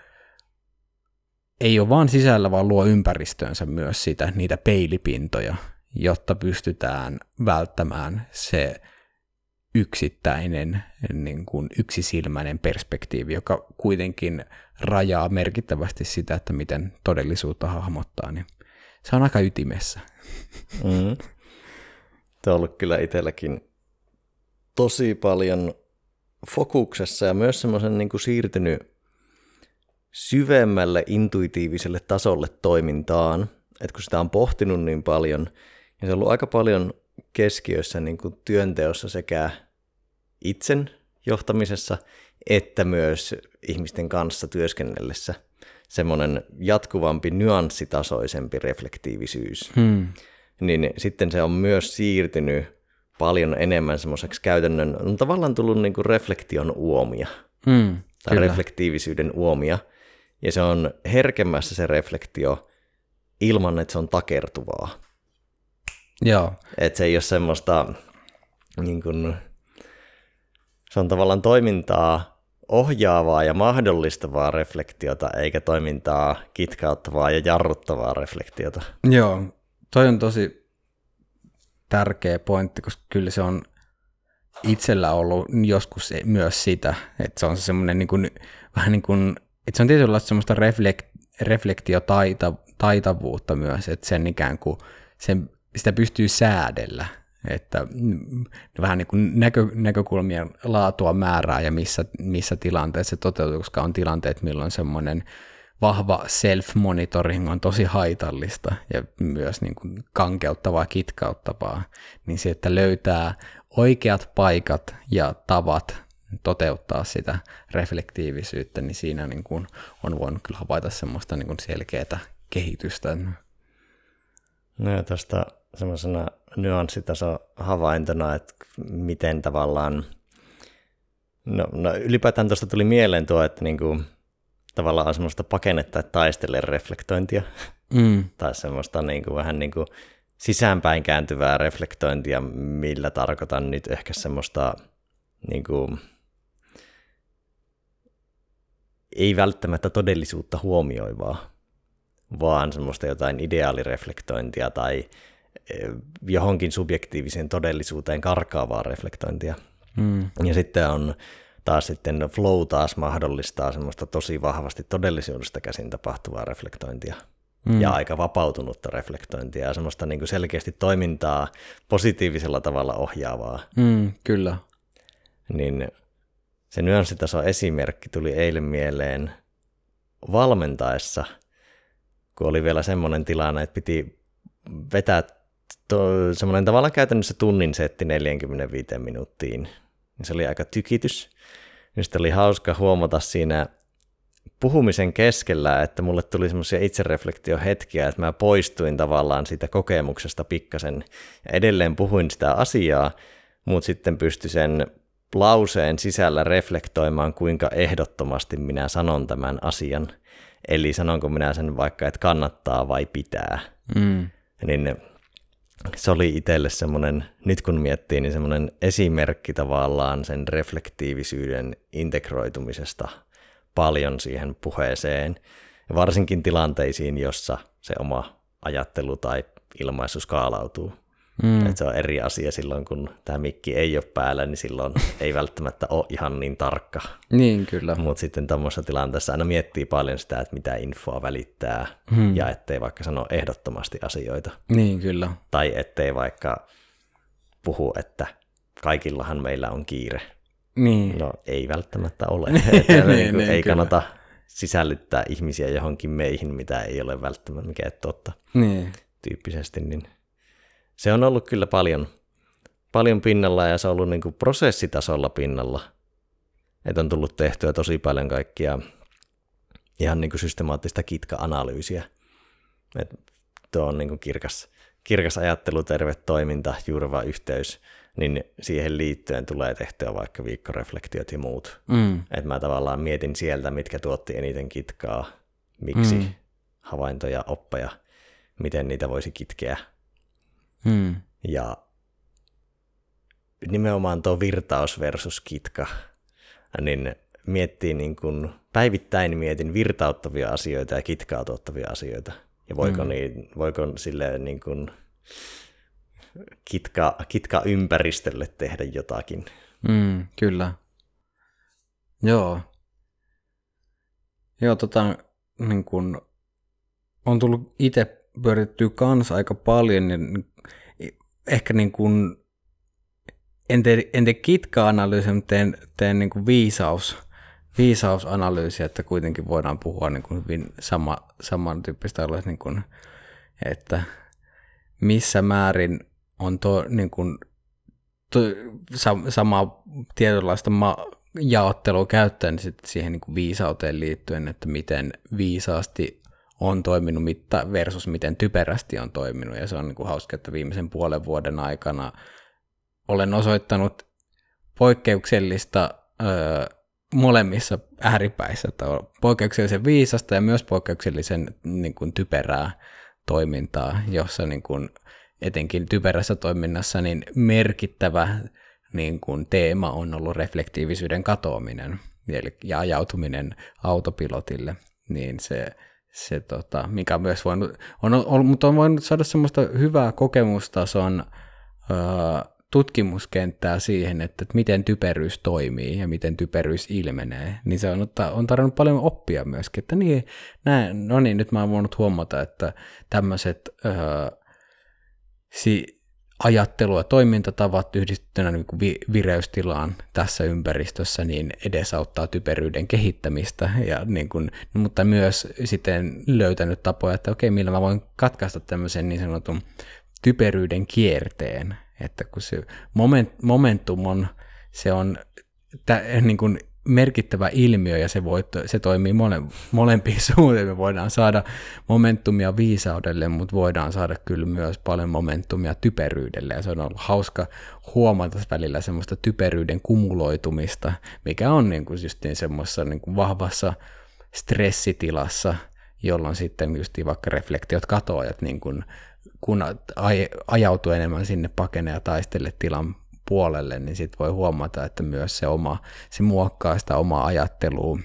S2: ei ole vaan sisällä, vaan luo ympäristöönsä myös sitä, niitä peilipintoja, jotta pystytään välttämään se yksittäinen, niin kuin yksisilmäinen perspektiivi, joka kuitenkin rajaa merkittävästi sitä, että miten todellisuutta hahmottaa, niin se on aika ytimessä.
S1: Mm. Tämä on ollut kyllä itselläkin tosi paljon fokuksessa ja myös semmoisen niin kuin siirtynyt syvemmälle intuitiiviselle tasolle toimintaan, että kun sitä on pohtinut niin paljon, ja se on ollut aika paljon keskiössä niin kuin työnteossa sekä itsen johtamisessa, että myös ihmisten kanssa työskennellessä semmoinen jatkuvampi, nyanssitasoisempi reflektiivisyys. Hmm. Niin sitten se on myös siirtynyt paljon enemmän semmoiseksi käytännön, on tavallaan tullut niin kuin reflektion uomia, hmm, tai kyllä. reflektiivisyyden uomia, ja se on herkemmässä se reflektio ilman, että se on takertuvaa.
S2: Joo.
S1: Että se ei ole semmoista, niin kuin, se on tavallaan toimintaa ohjaavaa ja mahdollistavaa reflektiota, eikä toimintaa kitkauttavaa ja jarruttavaa reflektiota.
S2: Joo, toi on tosi tärkeä pointti, koska kyllä se on itsellä ollut joskus myös sitä, että se on semmoinen niin kuin, vähän niin kuin että se on tietynlaista semmoista reflekt, reflektiotaitavuutta myös, että sen ikään kuin sen, sitä pystyy säädellä, että vähän niin kuin näkö, näkökulmien laatua määrää ja missä, missä tilanteessa se toteutuu, koska on tilanteet, milloin semmoinen vahva self-monitoring on tosi haitallista ja myös niin kuin kankeuttavaa, kitkauttavaa, niin se, että löytää oikeat paikat ja tavat toteuttaa sitä reflektiivisyyttä, niin siinä niin kuin on voinut kyllä havaita semmoista niin kuin selkeää kehitystä.
S1: No ja tästä semmoisena nyanssitaso havaintona, että miten tavallaan, no, no ylipäätään tuosta tuli mieleen tuo, että niin kuin, tavallaan on semmoista pakennetta, että taistele reflektointia, mm. tai semmoista niin kuin, vähän niin kuin sisäänpäin kääntyvää reflektointia, millä tarkoitan nyt ehkä semmoista niin kuin, ei välttämättä todellisuutta huomioivaa, vaan semmoista jotain ideaalireflektointia tai eh, johonkin subjektiiviseen todellisuuteen karkaavaa reflektointia. Mm. Ja sitten on taas sitten flow taas mahdollistaa semmoista tosi vahvasti todellisuudesta käsin tapahtuvaa reflektointia. Mm. Ja aika vapautunutta reflektointia ja semmoista niin kuin selkeästi toimintaa positiivisella tavalla ohjaavaa.
S2: Mm, kyllä.
S1: Niin se nyanssitaso esimerkki tuli eilen mieleen valmentaessa, kun oli vielä semmoinen tilanne, että piti vetää to, semmoinen tavallaan käytännössä tunnin setti 45 minuuttiin. Se oli aika tykitys. Sitten oli hauska huomata siinä puhumisen keskellä, että mulle tuli semmoisia itsereflektiohetkiä, että mä poistuin tavallaan siitä kokemuksesta pikkasen ja edelleen puhuin sitä asiaa, mutta sitten pystyi sen lauseen sisällä reflektoimaan, kuinka ehdottomasti minä sanon tämän asian. Eli sanonko minä sen vaikka, että kannattaa vai pitää. Mm. Niin se oli itselle semmoinen, nyt kun miettii, niin semmoinen esimerkki tavallaan sen reflektiivisyyden integroitumisesta paljon siihen puheeseen. Varsinkin tilanteisiin, jossa se oma ajattelu tai ilmaisu skaalautuu.
S2: Mm.
S1: Et se on eri asia silloin, kun tämä mikki ei ole päällä, niin silloin ei välttämättä ole ihan niin tarkka.
S2: Niin, kyllä.
S1: Mutta sitten tuommoisessa tilanteessa aina miettii paljon sitä, että mitä infoa välittää,
S2: Hmm.
S1: ja ettei vaikka sano ehdottomasti asioita.
S2: Niin, kyllä.
S1: Tai ettei vaikka puhu, että kaikillahan meillä on kiire.
S2: Niin.
S1: No ei välttämättä ole. Että
S2: Niin,
S1: niin, kuin,
S2: niin,
S1: ei
S2: kyllä.
S1: kannata sisällyttää ihmisiä johonkin meihin, mitä ei ole välttämättä mikä totta
S2: Niin.
S1: tyyppisesti, niin se on ollut kyllä paljon, paljon pinnalla ja se on ollut niin kuin prosessitasolla pinnalla. Että on tullut tehtyä tosi paljon kaikkia ihan niin kuin systemaattista kitka-analyysiä. Et tuo on niin kuin kirkas, kirkas ajattelu, terve toiminta, juureva yhteys, niin siihen liittyen tulee tehtyä vaikka viikkoreflektiot ja muut.
S2: Mm.
S1: Että mä tavallaan mietin sieltä, mitkä tuotti eniten kitkaa, miksi,
S2: Mm.
S1: mm. havaintoja, oppeja, miten niitä voisi kitkeä.
S2: Mm.
S1: Ja nimenomaan tuo virtaus versus kitka, niin miettii niin kuin, päivittäin mietin virtauttavia asioita ja kitkaa tuottavia asioita. Ja voiko,
S2: Mm.
S1: niin, voiko silleen niin kuin kitka, kitka ympäristölle tehdä jotakin.
S2: Mm, kyllä. Joo. Joo, tota, niin kun, on tullut itse pyörittyä kanssa aika paljon, niin ehkä niin kun, en tee, en tee kitka-analyysiä, mutta teen, teen niin kun viisaus, viisausanalyysiä, että kuitenkin voidaan puhua niin kun hyvin sama, samantyyppistä alueesta, niin kun, että missä määrin on to, niin kun, to, sa, samaa tietynlaista ma, jaottelua käyttäen sit siihen niin kuin viisauteen liittyen, että miten viisaasti on toiminut mitta versus miten typerästi on toiminut. Ja se on niin kuin hauska, että viimeisen puolen vuoden aikana olen osoittanut poikkeuksellista öö, molemmissa ääripäissä, että on poikkeuksellisen viisasta ja myös poikkeuksellisen niin kuin, typerää toimintaa, jossa niin kuin, etenkin typerässä toiminnassa niin merkittävä niin kuin, teema on ollut reflektiivisyyden katoaminen ja ajautuminen autopilotille, niin se, se tota, mikä myös voinut, on, on, mutta on voinut saada semmoista hyvää kokemustason öö, tutkimuskenttää siihen, että, että miten typeryys toimii ja miten typeryys ilmenee, niin se on, otta- on tarjonnut paljon oppia myöskin, että niin, näin, no niin, nyt mä oon voinut huomata, että tämmöiset si, ajattelu- ja toimintatavat yhdistettynä niin kuin vi- vireystilaan tässä ympäristössä niin edesauttaa typeryyden kehittämistä, ja niin kuin, mutta myös sitten löytänyt tapoja, että okei, millä mä voin katkaista tämmöisen niin sanotun typeryyden kierteen, että kun se moment, momentum on, se on tä, niin kuin merkittävä ilmiö ja se, voi, se toimii mole, molempiin suuntiin. Me voidaan saada momentumia viisaudelle, mutta voidaan saada kyllä myös paljon momentumia typeryydelle ja se on ollut hauska huomata välillä semmoista typeryyden kumuloitumista, mikä on niin kuin justiin semmoisessa niin kuin vahvassa stressitilassa, jolloin sitten just vaikka reflektiot katoajat niin kuin kun aj- ajautuu enemmän sinne pakene ja taistele tilan puolelle, niin sitten voi huomata, että myös se oma, se muokkaa sitä omaa ajattelua,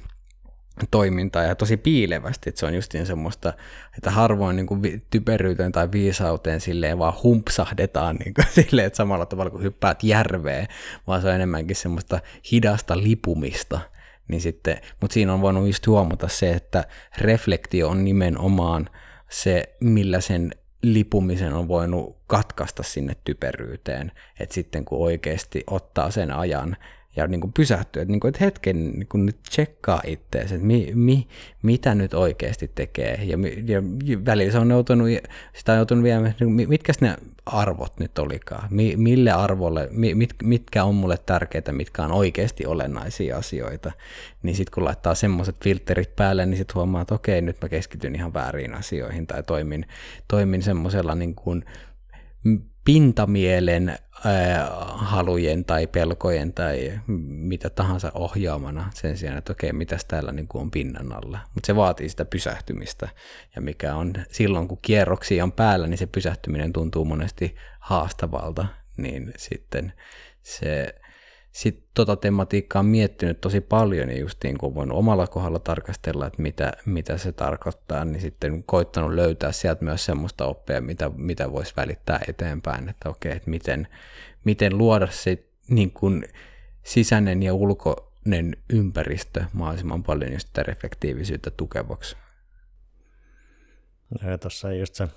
S2: toimintaa ja tosi piilevästi, että se on justiin semmoista, että harvoin niin kuin typeryyteen tai viisauteen silleen vaan humpsahdetaan niin kuin silleen, että samalla tavalla kuin hyppäät järveen, vaan se on enemmänkin semmoista hidasta lipumista, niin sitten, mutta siinä on voinut just huomata se, että reflektio on nimenomaan se, millä sen lipumisen on voinut katkaista sinne typeryyteen, että sitten kun oikeasti ottaa sen ajan ja niin kuin pysähtyy, että, niin kuin, että hetken niin kuin nyt tsekkaa itseäsi, että mi, mi, mitä nyt oikeasti tekee, ja, ja välillä se on joutunut, sitä on joutunut viemään, niin mitkä ne arvot nyt olikaan, mi, mille arvolle, mit, mitkä on mulle tärkeitä, mitkä on oikeasti olennaisia asioita, niin sitten kun laittaa semmoiset filterit päälle, niin sitten huomaa, että okei, nyt mä keskityn ihan väärin asioihin, tai toimin, toimin semmoisella niin kuin pintamielen ää, halujen tai pelkojen tai mitä tahansa ohjaamana sen sijaan, että okei, mitäs täällä niin kuin on pinnan alla. Mutta se vaatii sitä pysähtymistä ja mikä on silloin, kun kierroksia on päällä, niin se pysähtyminen tuntuu monesti haastavalta, niin sitten se, sit tota tematiikkaa miettinyt tosi paljon ja justiin kun on voinut omalla kohdalla tarkastella, että mitä, mitä se tarkoittaa, niin sitten koittanut löytää sieltä myös semmoista oppia, mitä, mitä voisi välittää eteenpäin, että okei, että miten, miten luoda se niin kuin sisäinen ja ulkoinen ympäristö mahdollisimman paljon just sitä reflektiivisyyttä tukevaksi.
S1: Tuossa just se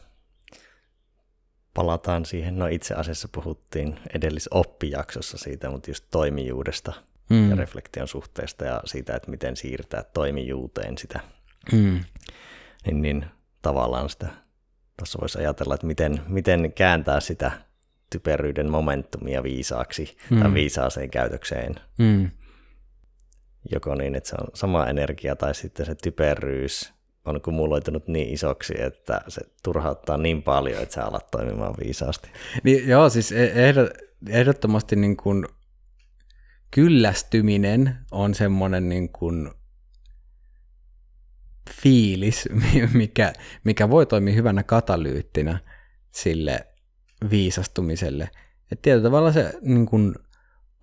S1: palataan siihen, no itse asiassa puhuttiin edellisoppijaksossa siitä, mutta just toimijuudesta mm. ja reflektion suhteesta ja siitä, että miten siirtää toimijuuteen sitä, mm. niin, niin tavallaan sitä, tuossa voisi ajatella, että miten, miten kääntää sitä typeryyden momentumia viisaaksi mm. tai viisaaseen käytökseen. Mm. Joko niin, että se on sama energia tai sitten se typeryys on kumuloitunut niin isoksi, että se turhauttaa niin paljon, että sä alat toimimaan viisaasti.
S2: Niin, joo, siis e- ehdottomasti niin kuin kyllästyminen on semmoinen niin kuin fiilis, mikä, mikä voi toimia hyvänä katalyyttinä sille viisastumiselle. Et tietyllä tavalla se niin kuin,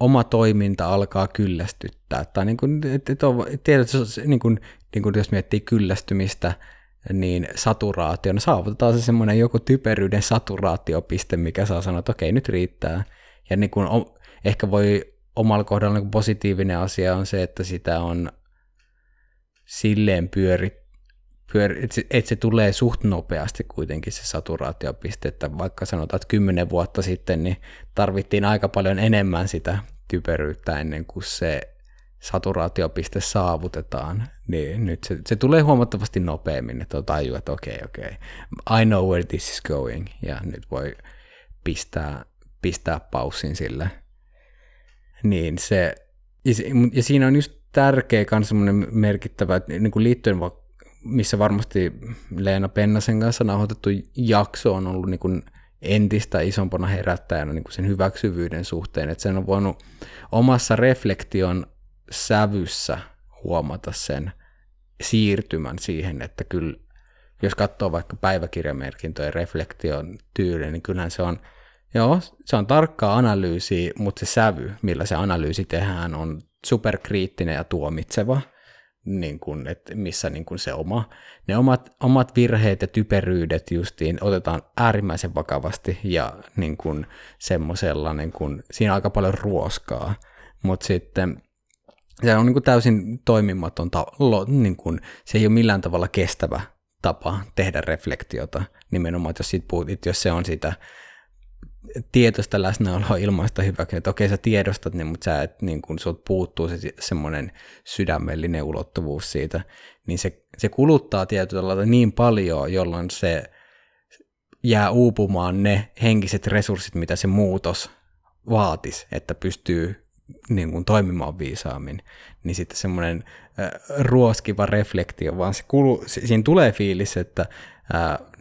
S2: oma toiminta alkaa kyllästyttää. Tai niin kuin, et, et on, tiedät, niin kuin, niin kuin jos miettii kyllästymistä, niin saturaatio, no saavutetaan se semmoinen joku typeryyden saturaatiopiste, mikä saa sanoa, että okei, nyt riittää. Ja niin kuin, ehkä voi omalla kohdalla niin positiivinen asia on se, että sitä on silleen pyörit, pyör, että se, et se tulee suht nopeasti kuitenkin se saturaatiopiste, että vaikka sanotaan, että kymmenen vuotta sitten niin tarvittiin aika paljon enemmän sitä typeryyttä ennen kuin se saturaatiopiste saavutetaan, niin nyt se, se tulee huomattavasti nopeammin, että on tajua, että okei, okay, okei, okay, I know where this is going, ja nyt voi pistää, pistää paussin sille. Niin se, ja, se, ja siinä on just tärkeä myös semmoinen merkittävä, niin kuin liittyen missä varmasti Leena Pennasen kanssa nauhoitettu jakso on ollut niin kuin entistä isompana herättäjänä niin kuin sen hyväksyvyyden suhteen, että sen on voinut omassa reflektion sävyssä huomata sen siirtymän siihen, että kyllä jos katsoo vaikka päiväkirjamerkintöjen reflektion tyyli, niin kyllähän se on, joo, se on tarkkaa analyysiä, mutta se sävy, millä se analyysi tehdään, on superkriittinen ja tuomitseva niin kuin, että missä niin kuin se oma, ne omat, omat virheet ja typeryydet justiin otetaan äärimmäisen vakavasti ja niin kuin semmoisella, niin kuin, siinä on aika paljon ruoskaa, mutta sitten se on niin kuin täysin toimimaton, ta- lo, niin kuin, se ei ole millään tavalla kestävä tapa tehdä reflektiota, nimenomaan, jos, siitä puhutit, jos se on sitä tietoista läsnäoloa ilmaista hyväksi, että okei sä tiedostat ne, mutta sä et, niin kun sut puuttuu se semmoinen sydämellinen ulottuvuus siitä, niin se, se kuluttaa tietyllä niin paljon, jolloin se jää uupumaan ne henkiset resurssit, mitä se muutos vaatisi, että pystyy niin kuin toimimaan viisaammin, niin sitten semmoinen ruoskiva reflektio, vaan se kulu, siinä tulee fiilis, että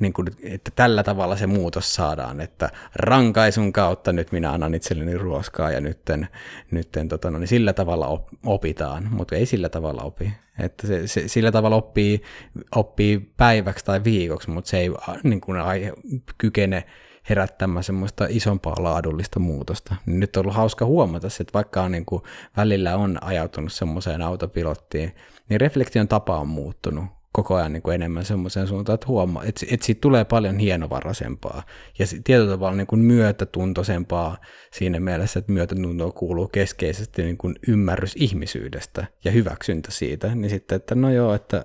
S2: niin kuin, että tällä tavalla se muutos saadaan, että rankaisun kautta nyt minä annan itselleni ruoskaa ja nytten, nytten tota, no, niin sillä tavalla op, opitaan, mutta ei sillä tavalla opi. Että se, se, sillä tavalla oppii, oppii päiväksi tai viikoksi, mutta se ei niin kuin, ai, kykene herättämään semmoista isompaa laadullista muutosta. Nyt on ollut hauska huomata se, että vaikka on niin kuin, välillä on ajautunut semmoiseen autopilottiin, niin reflektion tapa on muuttunut koko ajan niin kuin enemmän semmoiseen suuntaan, että huomaa, että, että siitä tulee paljon hienovaraisempaa ja tietyllä tavalla niin kuin myötätuntoisempaa siinä mielessä, että myötätunto kuuluu keskeisesti niin kuin ymmärrys ihmisyydestä ja hyväksyntä siitä, niin sitten, että no joo, että,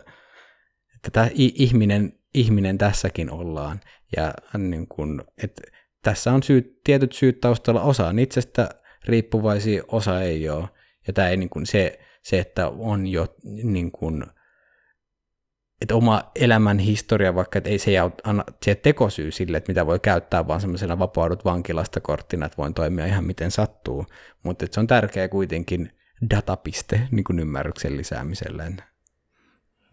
S2: että tämä ihminen, ihminen tässäkin ollaan ja niin kuin, että tässä on syyt, tietyt syyt taustalla, osa on itsestä riippuvaisia, osa ei ole, ja tämä ei niin kuin se, se, että on jo niin kuin, että oma elämän historia, vaikka että ei se anna se tekosyy sille, että mitä voi käyttää, vaan semmoisena vapaudut vankilasta korttina, että voin toimia ihan miten sattuu. Mutta se on tärkeä kuitenkin datapiste niin kuin ymmärryksen lisäämiselle.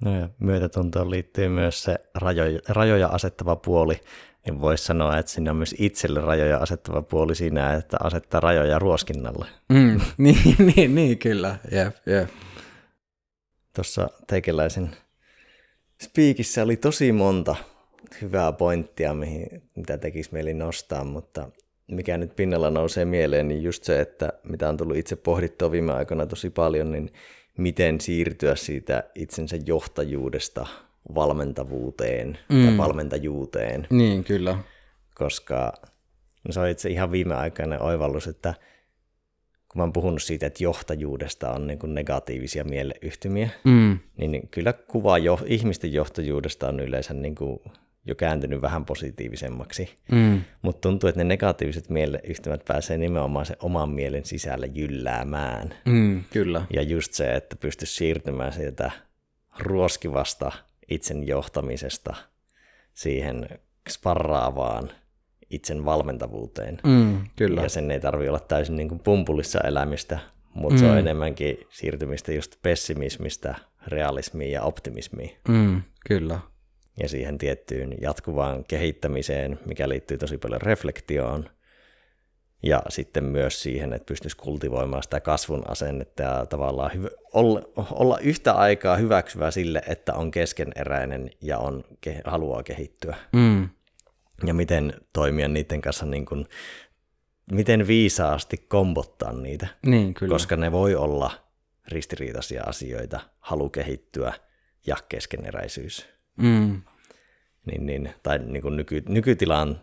S1: No ja myötätuntoon liittyy myös se rajoja, rajoja asettava puoli, niin voisi sanoa, että siinä on myös itselle rajoja asettava puoli siinä, että asettaa rajoja ruoskinnalle.
S2: Mm, niin, niin, niin, kyllä, jep, jep.
S1: Tuossa teikäläisen Speakissä oli tosi monta hyvää pointtia, mihin, mitä tekisi mieli nostaa, mutta mikä nyt pinnalla nousee mieleen, niin just se, että mitä on tullut itse pohdittua viime aikoina tosi paljon, niin miten siirtyä siitä itsensä johtajuudesta valmentavuuteen mm. tai valmentajuuteen.
S2: Niin, kyllä.
S1: Koska no se on itse ihan viimeaikainen oivallus, että kun mä oon puhunut siitä, että johtajuudesta on niin kuin negatiivisia mieleyhtymiä, mm. niin kyllä kuva jo, ihmisten johtajuudesta on yleensä niin kuin jo kääntynyt vähän positiivisemmaksi. Mm. Mutta tuntuu, että ne negatiiviset mieleyhtymät pääsee nimenomaan sen oman mielen sisällä jylläämään.
S2: Mm, kyllä.
S1: Ja just se, että pystyisi siirtymään sieltä ruoskivasta itsen johtamisesta siihen sparraavaan itsen valmentavuuteen.
S2: Mm, kyllä.
S1: Ja sen ei tarvitse olla täysin niin kuin pumpulissa elämistä, mutta mm. se on mm. enemmänkin siirtymistä just pessimismistä realismiin ja optimismiin.
S2: Mm, kyllä.
S1: Ja siihen tiettyyn jatkuvaan kehittämiseen, mikä liittyy tosi paljon reflektioon. Ja sitten myös siihen, että pystyisi kultivoimaan sitä kasvun asennetta ja tavallaan hyv- olla, olla yhtä aikaa hyväksyvä sille, että on keskeneräinen ja on, ke- haluaa kehittyä.
S2: Mm
S1: ja miten toimia niiden kanssa, niin kuin, miten viisaasti kombottaa niitä.
S2: Niin, kyllä.
S1: Koska ne voi olla ristiriitaisia asioita, halu kehittyä ja keskeneräisyys.
S2: Mm.
S1: Niin, niin, tai niin kuin nyky, nykytilan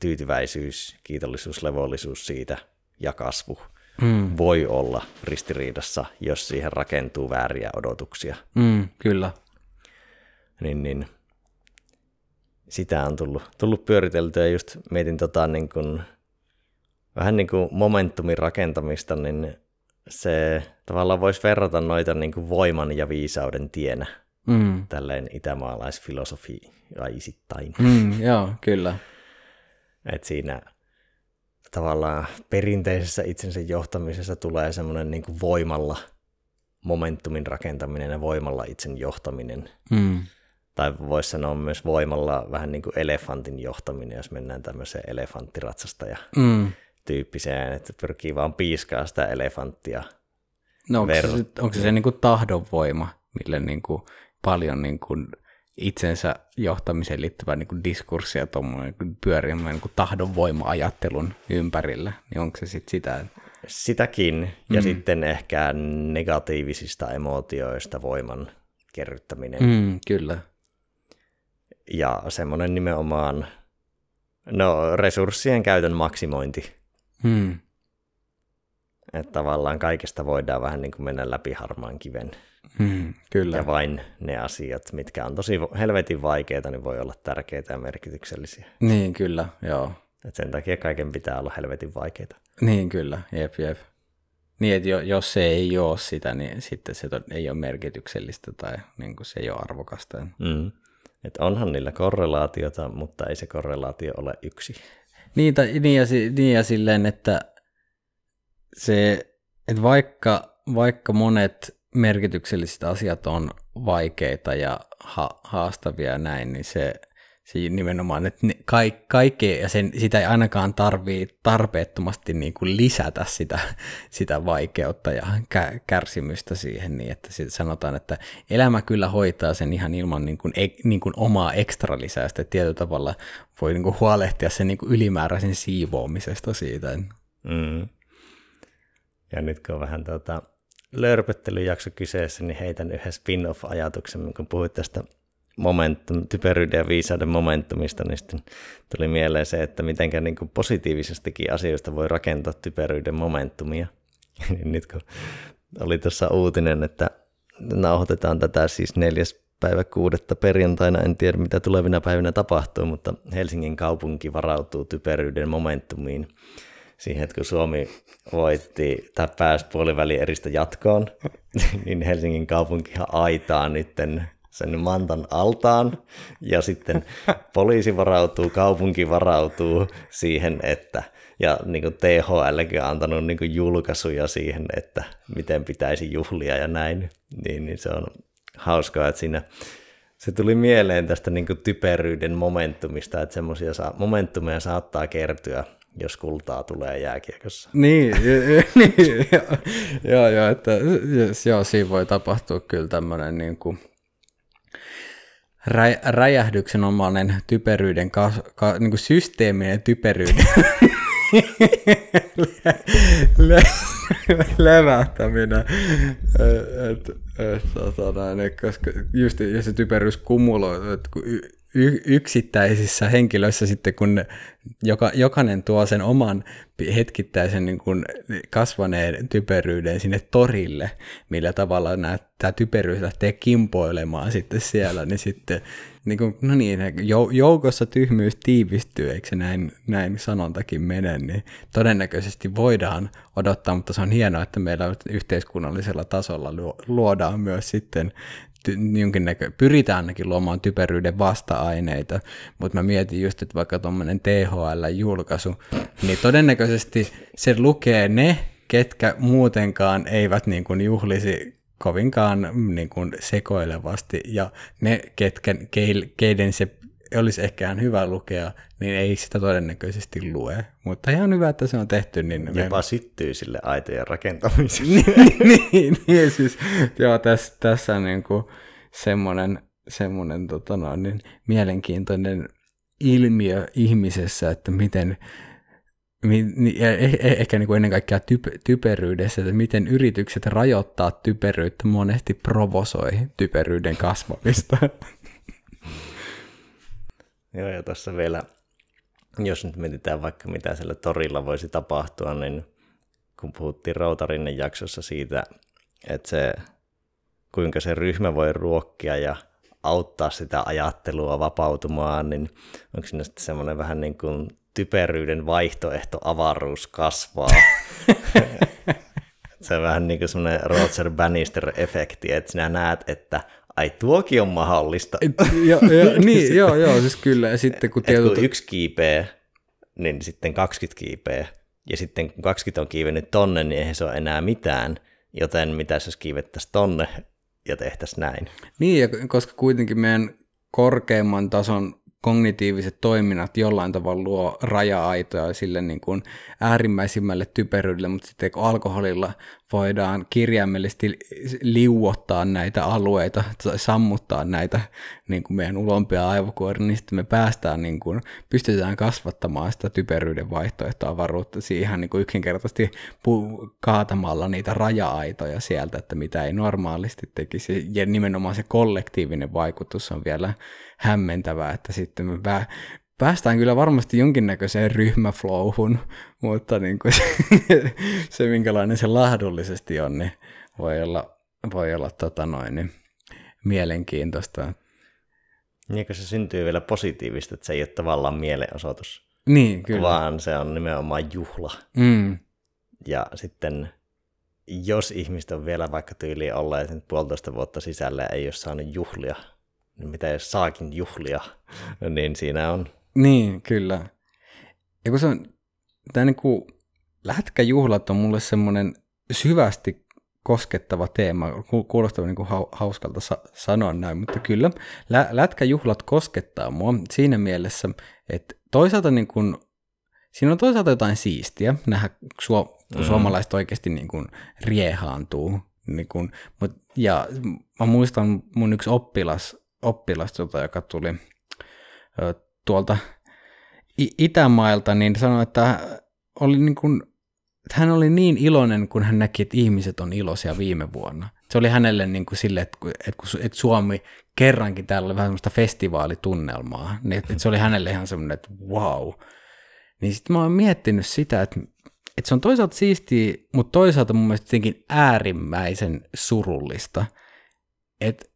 S1: tyytyväisyys, kiitollisuus, levollisuus siitä ja kasvu mm. voi olla ristiriidassa, jos siihen rakentuu vääriä odotuksia.
S2: Mm, kyllä.
S1: Niin, niin sitä on tullut, tullut pyöriteltyä ja just mietin tota niin kuin, vähän niin kuin momentumin rakentamista, niin se tavallaan voisi verrata noita niin kuin voiman ja viisauden tienä.
S2: Mm.
S1: Tälleen itämaalaisfilosofi aisittain.
S2: Mm, joo, kyllä.
S1: Et siinä tavallaan perinteisessä itsensä johtamisessa tulee semmoinen niin kuin voimalla momentumin rakentaminen ja voimalla itsen johtaminen.
S2: Mm
S1: tai voisi sanoa myös voimalla vähän niin kuin elefantin johtaminen, jos mennään tämmöiseen elefanttiratsasta ja
S2: mm.
S1: tyyppiseen, että pyrkii vaan piiskaa sitä elefanttia.
S2: No onko ver- se, onko se, se niin kuin tahdonvoima, mille niin kuin paljon niin kuin itsensä johtamiseen liittyvää niin kuin diskurssia tuommoinen pyörimään niin tahdonvoima-ajattelun ympärillä, niin onko se sitten sitä?
S1: Sitäkin, ja mm. sitten ehkä negatiivisista emootioista voiman kerryttäminen.
S2: Mm, kyllä
S1: ja semmoinen nimenomaan no, resurssien käytön maksimointi.
S2: Hmm.
S1: Että tavallaan kaikesta voidaan vähän niin kuin mennä läpi harmaan kiven.
S2: Hmm, kyllä.
S1: Ja vain ne asiat, mitkä on tosi helvetin vaikeita, niin voi olla tärkeitä ja merkityksellisiä.
S2: Niin, kyllä, joo.
S1: Et sen takia kaiken pitää olla helvetin vaikeita.
S2: Niin, kyllä, jep, jep. Niin, että jos se ei ole sitä, niin sitten se ei ole merkityksellistä tai niin kuin se ei ole arvokasta.
S1: Mm. Että onhan niillä korrelaatiota, mutta ei se korrelaatio ole yksi.
S2: Niin, tai, niin, ja, niin ja silleen, että se, että vaikka, vaikka monet merkitykselliset asiat on vaikeita ja ha- haastavia ja näin, niin se, Siinä nimenomaan, että ka- kaikkea, ja sen, sitä ei ainakaan tarvii tarpeettomasti niin kuin lisätä sitä, sitä vaikeutta ja kä- kärsimystä siihen, niin että sanotaan, että elämä kyllä hoitaa sen ihan ilman niin kuin, e- niin kuin omaa ekstra lisäystä, tietyllä tavalla voi niin kuin huolehtia sen niin kuin ylimääräisen siivoamisesta siitä.
S1: Mm. Ja nyt kun on vähän tuota lörpöttelyjakso kyseessä, niin heitän yhden spin-off-ajatuksen, kun puhuit tästä momentum, typeryyden ja viisauden momentumista, niin sitten tuli mieleen se, että miten niin positiivisestikin asioista voi rakentaa typeryyden momentumia. Nyt kun oli tuossa uutinen, että nauhoitetaan tätä siis neljäs päivä kuudetta perjantaina, en tiedä mitä tulevina päivinä tapahtuu, mutta Helsingin kaupunki varautuu typeryyden momentumiin siihen, että kun Suomi voitti tai pääsi puoliväli eristä jatkoon, niin Helsingin kaupunkihan aitaa nytten sen mantan altaan ja sitten poliisi varautuu, kaupunki varautuu siihen, että ja niin kuin THLkin on antanut niin kuin julkaisuja siihen, että miten pitäisi juhlia ja näin, niin, niin se on hauskaa, että siinä se tuli mieleen tästä niin kuin typeryyden momentumista, että semmoisia saa, momentumeja saattaa kertyä, jos kultaa tulee jääkiekossa.
S2: Niin, niin joo, joo, että joo, siinä voi tapahtua kyllä tämmöinen niin kuin rä, räjähdyksenomainen typeryyden, ka, ka, niin kuin systeeminen typeryyden le, levähtäminen. Et, et, tota, näin, koska just ja se typeryys kumuloituu, että kun y- yksittäisissä henkilöissä sitten, kun joka, jokainen tuo sen oman hetkittäisen niin kuin kasvaneen typeryyden sinne torille, millä tavalla tämä typeryys lähtee kimpoilemaan sitten siellä, niin sitten niin kuin, no niin, joukossa tyhmyys tiivistyy, eikö se näin, näin sanontakin mene, niin todennäköisesti voidaan odottaa, mutta se on hienoa, että meillä yhteiskunnallisella tasolla luodaan myös sitten jonkinnäkö, pyritään ainakin luomaan typeryyden vasta-aineita, mutta mä mietin just, että vaikka tuommoinen THL-julkaisu, niin todennäköisesti se lukee ne, ketkä muutenkaan eivät niin kuin juhlisi kovinkaan niin kuin sekoilevasti, ja ne, ketkä, keiden se olisi ehkä hyvä lukea, niin ei sitä todennäköisesti lue. Mutta ihan hyvä, että se on tehty. Niin
S1: Jopa me... syttyy sille aitojen rakentamiselle.
S2: niin, niin, niin, siis joo, tässä, tässä on niin kuin semmoinen, semmoinen tota no, niin mielenkiintoinen ilmiö ihmisessä, että miten ja eh, eh, ehkä niin kuin ennen kaikkea typ, typeryydessä, että miten yritykset rajoittaa typeryyttä monesti provosoi typeryyden kasvamista.
S1: Joo, ja tuossa vielä, jos nyt mietitään vaikka mitä siellä torilla voisi tapahtua, niin kun puhuttiin Routarinnen jaksossa siitä, että se, kuinka se ryhmä voi ruokkia ja auttaa sitä ajattelua vapautumaan, niin onko siinä sitten semmoinen vähän niin kuin typeryyden vaihtoehto avaruus kasvaa. se on vähän niin kuin semmoinen Roger Bannister-efekti, että sinä näet, että ai tuokin on mahdollista.
S2: jo, jo, niin, joo, joo, siis kyllä. Ja sitten kun,
S1: tietyt... kun yksi kiipeä, niin sitten 20 kiipeä. Ja sitten kun 20 on kiivennyt tonne, niin eihän se ole enää mitään. Joten mitä jos kiivettäisiin tonne ja tehtäisiin näin.
S2: Niin, ja koska kuitenkin meidän korkeimman tason kognitiiviset toiminnat jollain tavalla luo raja-aitoja sille niin kuin äärimmäisimmälle typeryydelle, mutta sitten kun alkoholilla voidaan kirjaimellisesti liuottaa näitä alueita, sammuttaa näitä niin kuin meidän ulompia aivokuoria, niin sitten me päästään, niin kuin, pystytään kasvattamaan sitä typeryyden vaihtoehtoa avaruutta siihen niin kuin yksinkertaisesti pu- kaatamalla niitä raja-aitoja sieltä, että mitä ei normaalisti tekisi, ja nimenomaan se kollektiivinen vaikutus on vielä hämmentävää, että sitten me päästään kyllä varmasti jonkinnäköiseen ryhmäflowhun, mutta niin kuin se, se, minkälainen se lahdullisesti on, niin voi olla, voi olla tota noin, niin mielenkiintoista.
S1: Niin, se syntyy vielä positiivista, että se ei ole tavallaan mielenosoitus,
S2: niin, kyllä.
S1: vaan se on nimenomaan juhla.
S2: Mm.
S1: Ja sitten jos ihmiset on vielä vaikka tyyliin olleet nyt puolitoista vuotta sisällä ei ole saanut juhlia, niin mitä jos saakin juhlia, niin siinä on
S2: niin, kyllä. Ja kun se on, tämä niin kuin, lätkäjuhlat on mulle semmoinen syvästi koskettava teema, kuulostaa niin kuin hauskalta sa- sanoa näin, mutta kyllä, lä- lätkäjuhlat koskettaa mua siinä mielessä, että toisaalta niin kuin, siinä on toisaalta jotain siistiä, nähdä, suo, kun mm. suomalaiset oikeasti niin kuin riehaantuu, niin kuin, mut, ja mä muistan mun yksi oppilas, oppilas tota, joka tuli tuolta Itämailta, niin sanoi, että oli niin kuin, että hän oli niin iloinen, kun hän näki, että ihmiset on iloisia viime vuonna. Se oli hänelle niin kuin sille, että, että, Suomi kerrankin täällä oli vähän semmoista festivaalitunnelmaa. Niin, että se oli hänelle ihan semmoinen, että wow. Niin sitten mä oon miettinyt sitä, että, että se on toisaalta siistiä, mutta toisaalta mun mielestä jotenkin äärimmäisen surullista. Että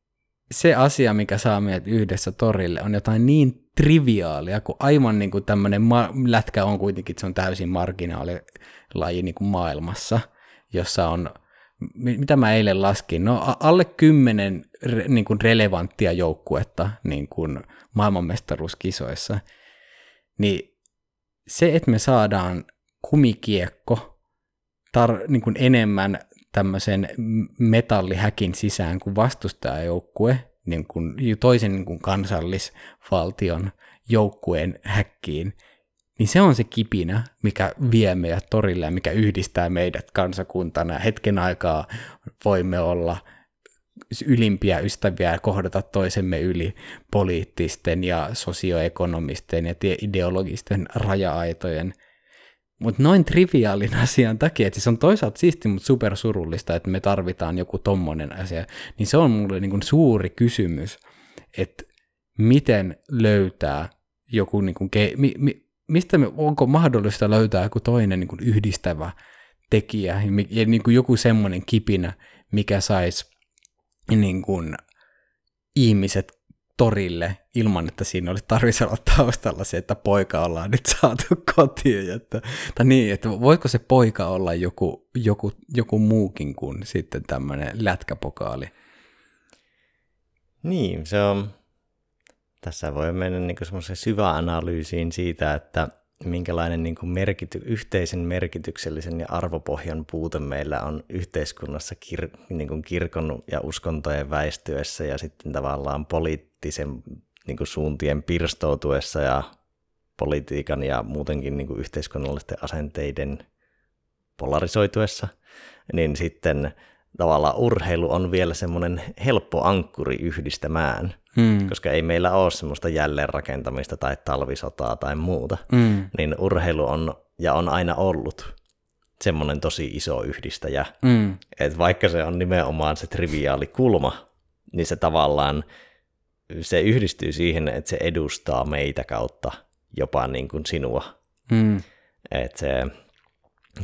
S2: se asia, mikä saa meidät yhdessä torille, on jotain niin triviaalia, kun aivan niin kuin tämmöinen ma- lätkä on kuitenkin, se on täysin marginaalilaji niin kuin maailmassa, jossa on, mitä mä eilen laskin, no alle kymmenen re, niin kuin relevanttia joukkuetta niin kuin maailmanmestaruuskisoissa, niin se, että me saadaan kumikiekko tar- niin kuin enemmän tämmöisen metallihäkin sisään kuin vastustajajoukkue, niin kuin toisen niin kuin kansallisvaltion joukkueen häkkiin, niin se on se kipinä, mikä vie meidät torille ja mikä yhdistää meidät kansakuntana. Hetken aikaa voimme olla ylimpiä ystäviä ja kohdata toisemme yli poliittisten ja sosioekonomisten ja ideologisten raja-aitojen. Mutta noin triviaalin asian takia, että se on toisaalta siisti, mutta supersurullista, että me tarvitaan joku tommonen asia, niin se on mulle niin kuin suuri kysymys, että miten löytää joku, niin kuin, mi, mi, mistä me, onko mahdollista löytää joku toinen niin kuin yhdistävä tekijä ja niin kuin joku semmoinen kipinä, mikä saisi niin ihmiset torille ilman, että siinä olisi tarvitsisi olla taustalla se, että poika ollaan nyt saatu kotiin. Että, tai niin, että voiko se poika olla joku, joku, joku muukin kuin sitten tämmöinen lätkäpokaali?
S1: Niin, se on, tässä voi mennä niin semmoiseen syvään analyysiin siitä, että minkälainen niin kuin merkity, yhteisen merkityksellisen ja arvopohjan puute meillä on yhteiskunnassa kir, niin kuin kirkon ja uskontojen väistyessä ja sitten tavallaan poliittisen niin kuin suuntien pirstoutuessa ja politiikan ja muutenkin niin kuin yhteiskunnallisten asenteiden polarisoituessa, niin sitten tavallaan urheilu on vielä semmoinen helppo ankkuri yhdistämään, hmm. koska ei meillä ole semmoista jälleenrakentamista tai talvisotaa tai muuta, hmm. niin urheilu on ja on aina ollut semmoinen tosi iso yhdistäjä, hmm. että vaikka se on nimenomaan se triviaali kulma, niin se tavallaan se yhdistyy siihen, että se edustaa meitä kautta jopa niin kuin sinua. Hmm. Että se,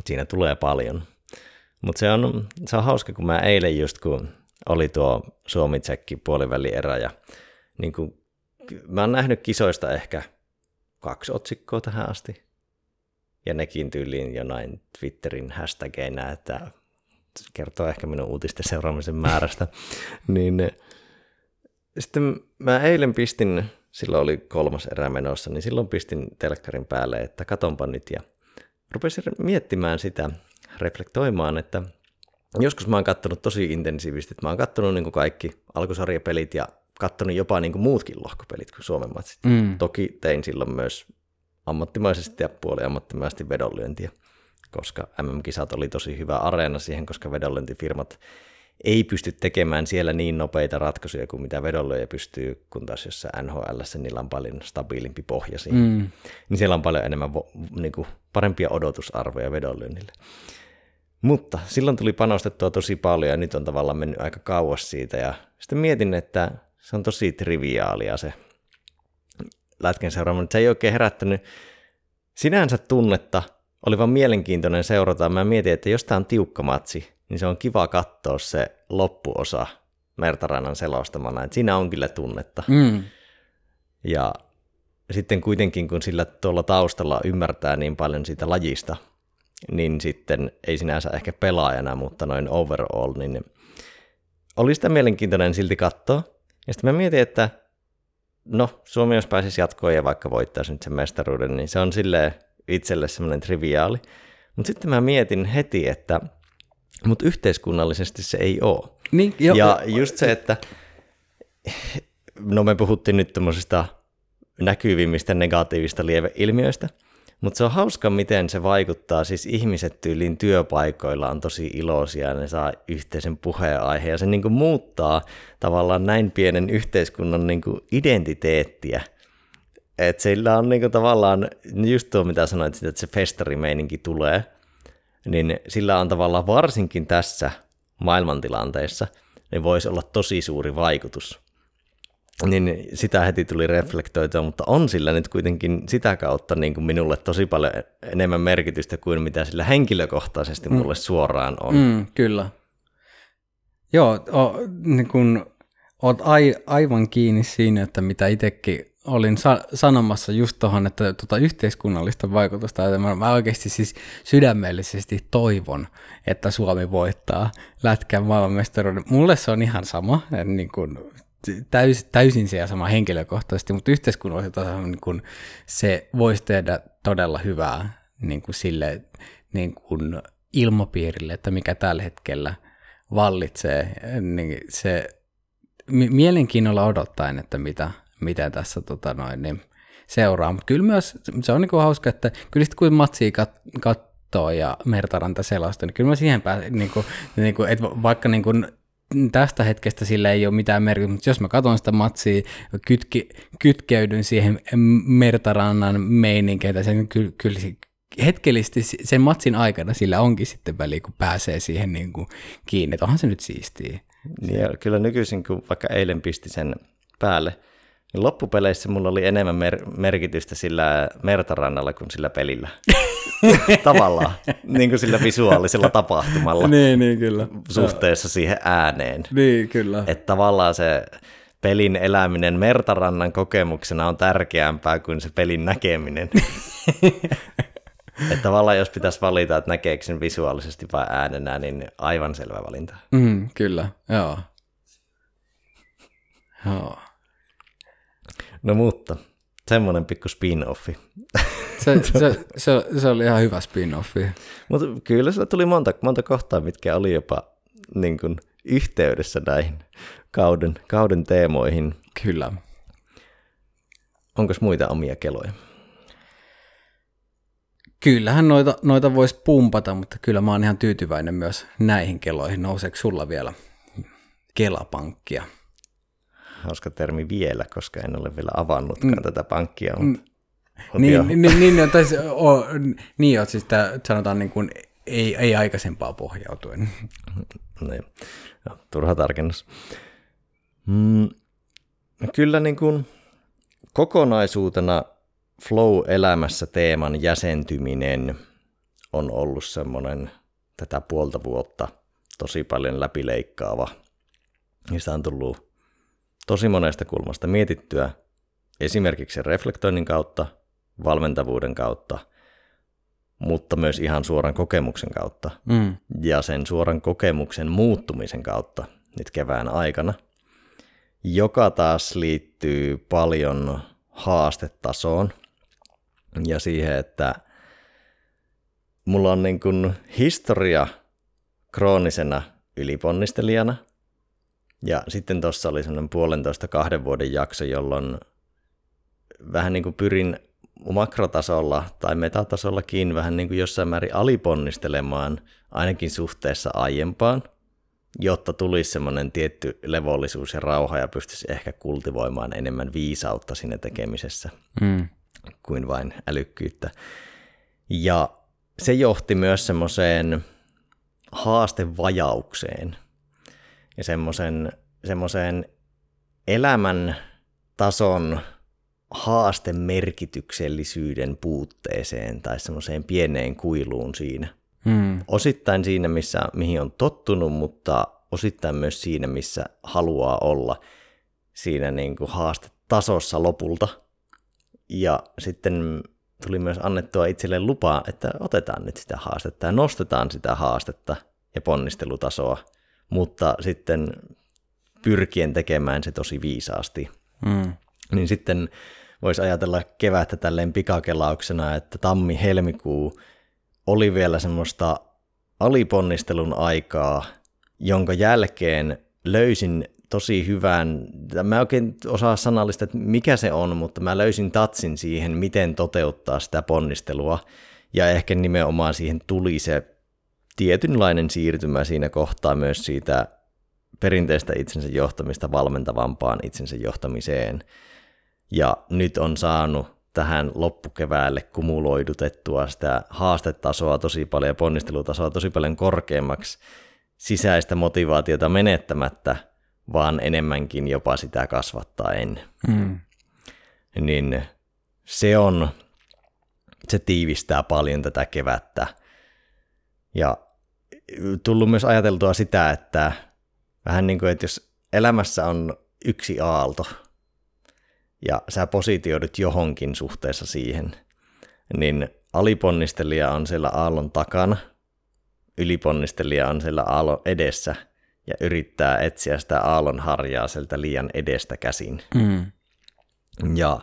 S1: siinä tulee paljon. Mutta se on, se on hauska, kun mä eilen just kun oli tuo Suomi-tsekki puolivälierä ja niin kun, mä oon nähnyt kisoista ehkä kaksi otsikkoa tähän asti. Ja nekin tyyliin jonain Twitterin hashtageina, että kertoo ehkä minun uutisten seuraamisen määrästä. niin sitten mä eilen pistin, silloin oli kolmas erä menossa, niin silloin pistin telkkarin päälle, että katonpa nyt ja rupesin miettimään sitä, reflektoimaan, että joskus mä oon kattonut tosi intensiivisesti, että mä oon kattonut niin kuin kaikki alkusarjapelit ja kattonut jopa niin kuin muutkin lohkopelit kuin Suomen matsit. Mm. Toki tein silloin myös ammattimaisesti ja puoli ammattimaisesti vedonlyöntiä, koska MM-kisat oli tosi hyvä areena siihen, koska vedonlyöntifirmat ei pysty tekemään siellä niin nopeita ratkaisuja kuin mitä vedonlyöjä pystyy, kun taas jossain NHL niillä on paljon stabiilimpi pohja siinä. Mm. Niin siellä on paljon enemmän niin kuin parempia odotusarvoja vedonlyönnille. Mutta silloin tuli panostettua tosi paljon ja nyt on tavallaan mennyt aika kauas siitä ja sitten mietin, että se on tosi triviaalia se lätken seuraaminen. Se ei oikein herättänyt sinänsä tunnetta, oli vaan mielenkiintoinen seurata. Mä mietin, että jos tämä on tiukka matsi, niin se on kiva katsoa se loppuosa Mertarannan selostamana, että siinä on kyllä tunnetta. Mm. Ja sitten kuitenkin, kun sillä tuolla taustalla ymmärtää niin paljon siitä lajista, niin sitten ei sinänsä ehkä pelaajana, mutta noin overall, niin oli sitä mielenkiintoinen silti katsoa. Ja sitten mä mietin, että no, Suomi jos pääsisi jatkoon ja vaikka voittaisi nyt sen mestaruuden, niin se on sille itselle semmoinen triviaali. Mutta sitten mä mietin heti, että mutta yhteiskunnallisesti se ei ole. Niin, jo, ja just se, että no me puhuttiin nyt tämmöisistä näkyvimmistä negatiivista lieveilmiöistä, mutta se on hauska, miten se vaikuttaa. Siis ihmiset tyyliin työpaikoilla on tosi iloisia ja ne saa yhteisen puheenaiheen. Ja se niin kuin muuttaa tavallaan näin pienen yhteiskunnan niin kuin identiteettiä. Että sillä on niin kuin tavallaan, just tuo mitä sanoit, että se festarimeininki tulee, niin sillä on tavallaan varsinkin tässä maailmantilanteessa, niin voisi olla tosi suuri vaikutus niin sitä heti tuli reflektoitua, mutta on sillä nyt kuitenkin sitä kautta niin kuin minulle tosi paljon enemmän merkitystä kuin mitä sillä henkilökohtaisesti mm. mulle suoraan on.
S2: Mm, kyllä. Joo, o, niin kun, oot ai, aivan kiinni siinä, että mitä itsekin olin sa- sanomassa just tuohon, että tuota yhteiskunnallista vaikutusta, että mä, mä oikeasti siis sydämellisesti toivon, että Suomi voittaa lätkän maailmanmestaruuden. Mulle se on ihan sama, niin kuin täys, täysin se ja sama henkilökohtaisesti, mutta yhteiskunnallisella tasolla niin kuin se voisi tehdä todella hyvää niin kuin sille niin kuin ilmapiirille, että mikä tällä hetkellä vallitsee, niin se mielenkiinnolla odottaen, että mitä, mitä tässä tota noin, niin seuraa. Mutta kyllä myös se on niin kuin hauska, että kyllä sitten kun matsia kat, katsoo ja Mertaranta selosta, niin kyllä mä siihen pääsen, niin kuin, niin kuin, että vaikka niin kuin tästä hetkestä sillä ei ole mitään merkitystä, mutta jos mä katson sitä matsia, kytke, kytkeydyn siihen Mertarannan meininkiin, sen kyllä, kyllä, hetkellisesti sen matsin aikana sillä onkin sitten väli, kun pääsee siihen niin kuin kiinni, että onhan se nyt siistiä.
S1: Niin, kyllä nykyisin, kun vaikka eilen pisti sen päälle, niin loppupeleissä mulla oli enemmän mer- merkitystä sillä mertarannalla kuin sillä pelillä. Tavallaan, niin kuin sillä visuaalisella tapahtumalla
S2: niin, niin, kyllä.
S1: suhteessa siihen ääneen.
S2: Niin, kyllä.
S1: Että tavallaan se pelin eläminen mertarannan kokemuksena on tärkeämpää kuin se pelin näkeminen. että tavallaan jos pitäisi valita, että näkeekö sen visuaalisesti vai äänenä, niin aivan selvä valinta.
S2: Mm, kyllä, joo. Joo.
S1: No mutta, semmoinen pikku spin-offi.
S2: Se, se, se, se oli ihan hyvä spin-offi.
S1: Mutta kyllä sillä tuli monta, monta kohtaa, mitkä oli jopa niin kuin, yhteydessä näihin kauden, kauden teemoihin.
S2: Kyllä.
S1: Onko muita omia keloja?
S2: Kyllähän noita, noita voisi pumpata, mutta kyllä mä oon ihan tyytyväinen myös näihin keloihin. Nouseeko sulla vielä kelapankkia?
S1: Hauska termi vielä, koska en ole vielä avannutkaan mm. tätä pankkia. Mutta,
S2: mm. niin, niin, niin, niin, tai, o, niin, siis tämä, sanotaan niin kuin, ei, ei aikaisempaa pohjautuen.
S1: Niin. No, turha tarkennus. Mm, kyllä niin kuin kokonaisuutena flow-elämässä teeman jäsentyminen on ollut semmoinen tätä puolta vuotta tosi paljon läpileikkaava. Niistä on tullut tosi monesta kulmasta mietittyä, esimerkiksi reflektoinnin kautta, valmentavuuden kautta, mutta myös ihan suoran kokemuksen kautta mm. ja sen suoran kokemuksen muuttumisen kautta nyt kevään aikana, joka taas liittyy paljon haastetasoon ja siihen, että mulla on niin kuin historia kroonisena yliponnistelijana – ja sitten tuossa oli semmoinen puolentoista kahden vuoden jakso, jolloin vähän niin kuin pyrin makrotasolla tai metatasollakin vähän niin kuin jossain määrin aliponnistelemaan ainakin suhteessa aiempaan, jotta tulisi semmoinen tietty levollisuus ja rauha ja pystyisi ehkä kultivoimaan enemmän viisautta siinä tekemisessä mm. kuin vain älykkyyttä. Ja se johti myös semmoiseen haastevajaukseen – ja semmoisen, semmoiseen elämän tason haastemerkityksellisyyden puutteeseen tai semmoiseen pieneen kuiluun siinä. Hmm. Osittain siinä, missä, mihin on tottunut, mutta osittain myös siinä, missä haluaa olla siinä niin kuin haastetasossa lopulta. Ja sitten tuli myös annettua itselle lupaa, että otetaan nyt sitä haastetta ja nostetaan sitä haastetta ja ponnistelutasoa – mutta sitten pyrkien tekemään se tosi viisaasti. Mm. Niin sitten voisi ajatella kevättä tälleen pikakelauksena, että tammi-helmikuu oli vielä semmoista aliponnistelun aikaa, jonka jälkeen löysin tosi hyvän, mä oikein osaa sanallista, että mikä se on, mutta mä löysin tatsin siihen, miten toteuttaa sitä ponnistelua, ja ehkä nimenomaan siihen tuli se tietynlainen siirtymä siinä kohtaa myös siitä perinteistä itsensä johtamista valmentavampaan itsensä johtamiseen. Ja nyt on saanut tähän loppukeväälle kumuloidutettua sitä haastetasoa tosi paljon ja ponnistelutasoa tosi paljon korkeammaksi sisäistä motivaatiota menettämättä, vaan enemmänkin jopa sitä kasvattaen. Mm. Niin se on, se tiivistää paljon tätä kevättä ja tullut myös ajateltua sitä, että vähän niin kuin, että jos elämässä on yksi aalto ja sä positioidut johonkin suhteessa siihen, niin aliponnistelija on siellä aallon takana, yliponnistelija on siellä aallon edessä ja yrittää etsiä sitä aallon harjaa sieltä liian edestä käsin. Mm. Ja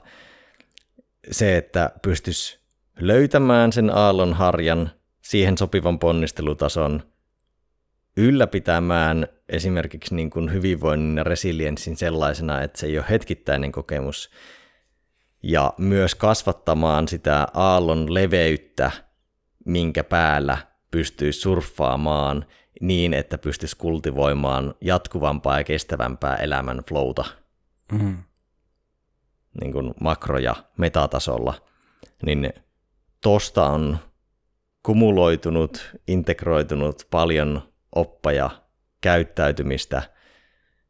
S1: se, että pystys löytämään sen aallon harjan siihen sopivan ponnistelutason ylläpitämään esimerkiksi niin kuin hyvinvoinnin ja resilienssin sellaisena, että se ei ole hetkittäinen kokemus, ja myös kasvattamaan sitä aallon leveyttä, minkä päällä pystyy surffaamaan niin, että pystyisi kultivoimaan jatkuvampaa ja kestävämpää elämän flowta. Mm. niin kuin makro- ja metatasolla, niin tosta on kumuloitunut, integroitunut paljon oppaja käyttäytymistä,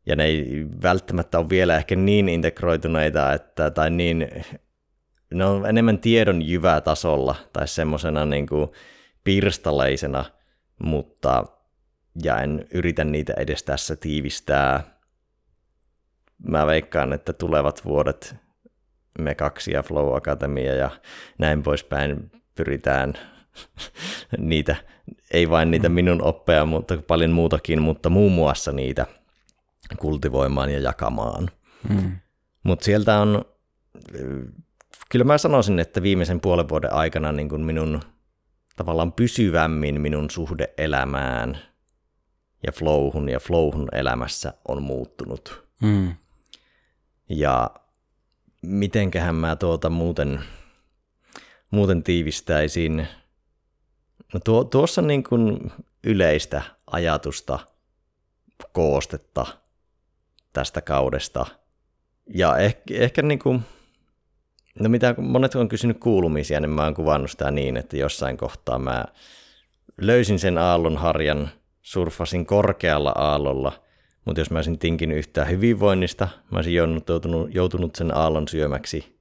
S1: ja ne ei välttämättä ole vielä ehkä niin integroituneita, että, tai niin, ne on enemmän tiedon jyvää tasolla, tai semmoisena niin kuin pirstaleisena, mutta ja en yritä niitä edes tässä tiivistää. Mä veikkaan, että tulevat vuodet me kaksi ja Flow Academia ja näin poispäin pyritään niitä, ei vain niitä minun oppeja, mutta paljon muutakin, mutta muun muassa niitä kultivoimaan ja jakamaan. Mm. Mutta sieltä on, kyllä mä sanoisin, että viimeisen puolen vuoden aikana niin kun minun tavallaan pysyvämmin minun suhde elämään ja flowhun ja flowhun elämässä on muuttunut. Mm. Ja mitenköhän mä tuota muuten, muuten tiivistäisin. No tuo, tuossa niin kuin yleistä ajatusta, koostetta tästä kaudesta. Ja ehkä, ehkä niin kuin, no mitä monet on kysynyt kuulumisia, niin mä oon kuvannut sitä niin, että jossain kohtaa mä löysin sen aallon harjan, surfasin korkealla aallolla – mutta jos mä olisin tinkinyt yhtään hyvinvoinnista, mä olisin joutunut, joutunut sen aallon syömäksi.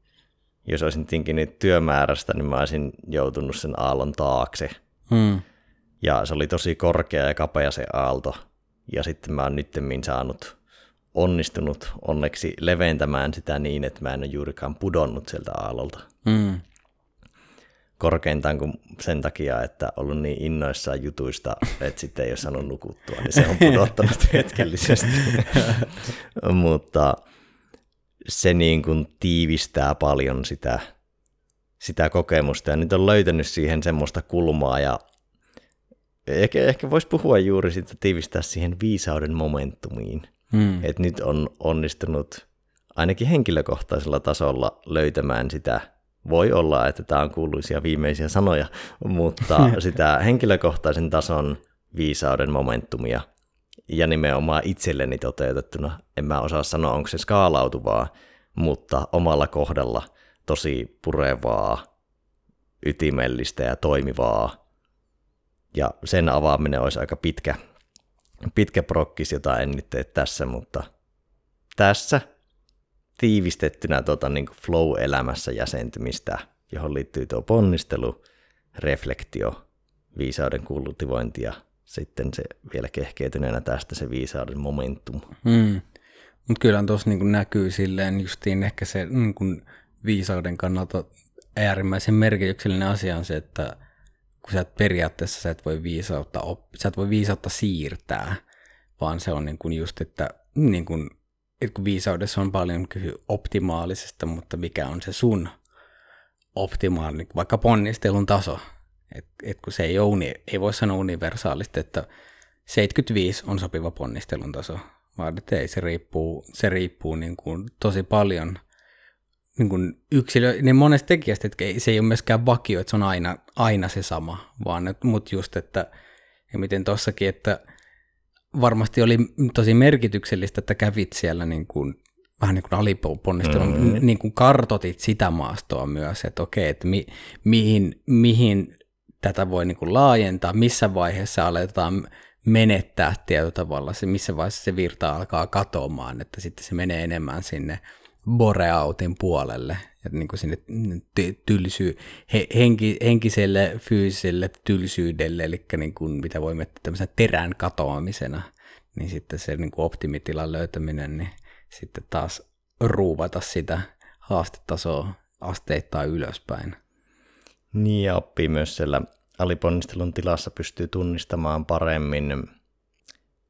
S1: Jos olisin tinkinyt työmäärästä, niin mä olisin joutunut sen aallon taakse. Hmm. Ja se oli tosi korkea ja kapea se aalto. Ja sitten mä oon nyttemmin saanut onnistunut onneksi leventämään sitä niin, että mä en ole juurikaan pudonnut sieltä aallolta. Hmm korkeintaan kuin sen takia, että ollut niin innoissaan jutuista, että sitten ei ole saanut nukuttua, niin se on pudottanut hetkellisesti. Mutta se niin kuin tiivistää paljon sitä, sitä kokemusta ja nyt on löytänyt siihen semmoista kulmaa ja ehkä, ehkä voisi puhua juuri siitä tiivistää siihen viisauden momentumiin. Mm. Että nyt on onnistunut ainakin henkilökohtaisella tasolla löytämään sitä voi olla, että tämä on kuuluisia viimeisiä sanoja, mutta sitä henkilökohtaisen tason viisauden momentumia ja nimenomaan itselleni toteutettuna, en mä osaa sanoa, onko se skaalautuvaa, mutta omalla kohdalla tosi purevaa, ytimellistä ja toimivaa. Ja sen avaaminen olisi aika pitkä, pitkä prokkis, jota en nyt tee tässä, mutta tässä tiivistettynä tuota, niin flow-elämässä jäsentymistä, johon liittyy tuo ponnistelu, reflektio, viisauden kultivointi ja sitten se vielä kehkeytyneenä tästä se viisauden momentum.
S2: Mm. Mutta kyllä tuossa niin näkyy silleen justiin ehkä se niin kuin viisauden kannalta äärimmäisen merkityksellinen asia on se, että kun sä et periaatteessa sä et voi viisautta, op, sä et voi viisautta siirtää, vaan se on niin kuin just, että niin kuin kun viisaudessa on paljon kyhy optimaalisesta, mutta mikä on se sun optimaalinen, vaikka ponnistelun taso. Et, et kun se ei, ole, ei voi sanoa universaalisti, että 75 on sopiva ponnistelun taso, vaan että ei, se riippuu, se riippuu niin kuin tosi paljon niin kuin yksilö, niin monesta tekijästä, että se ei ole myöskään vakio, että se on aina, aina se sama, vaan mutta just, että ja miten tossakin, että varmasti oli tosi merkityksellistä, että kävit siellä niin kuin, vähän niin kuin aliponnistelun, mm-hmm. niin kuin kartotit sitä maastoa myös, että okei, että mi, mihin, mihin tätä voi niin kuin laajentaa, missä vaiheessa aletaan menettää tietyllä tavalla, se, missä vaiheessa se virta alkaa katoamaan, että sitten se menee enemmän sinne boreautin puolelle, että niin kuin sinne tylsyy, he, henki, henkiselle, fyysiselle tylsyydelle, eli niin kuin, mitä voi miettiä tämmöisenä terän katoamisena, niin sitten se niin kuin optimitilan löytäminen, niin sitten taas ruuvata sitä haastetasoa asteittain ylöspäin.
S1: Niin ja oppii myös siellä aliponnistelun tilassa pystyy tunnistamaan paremmin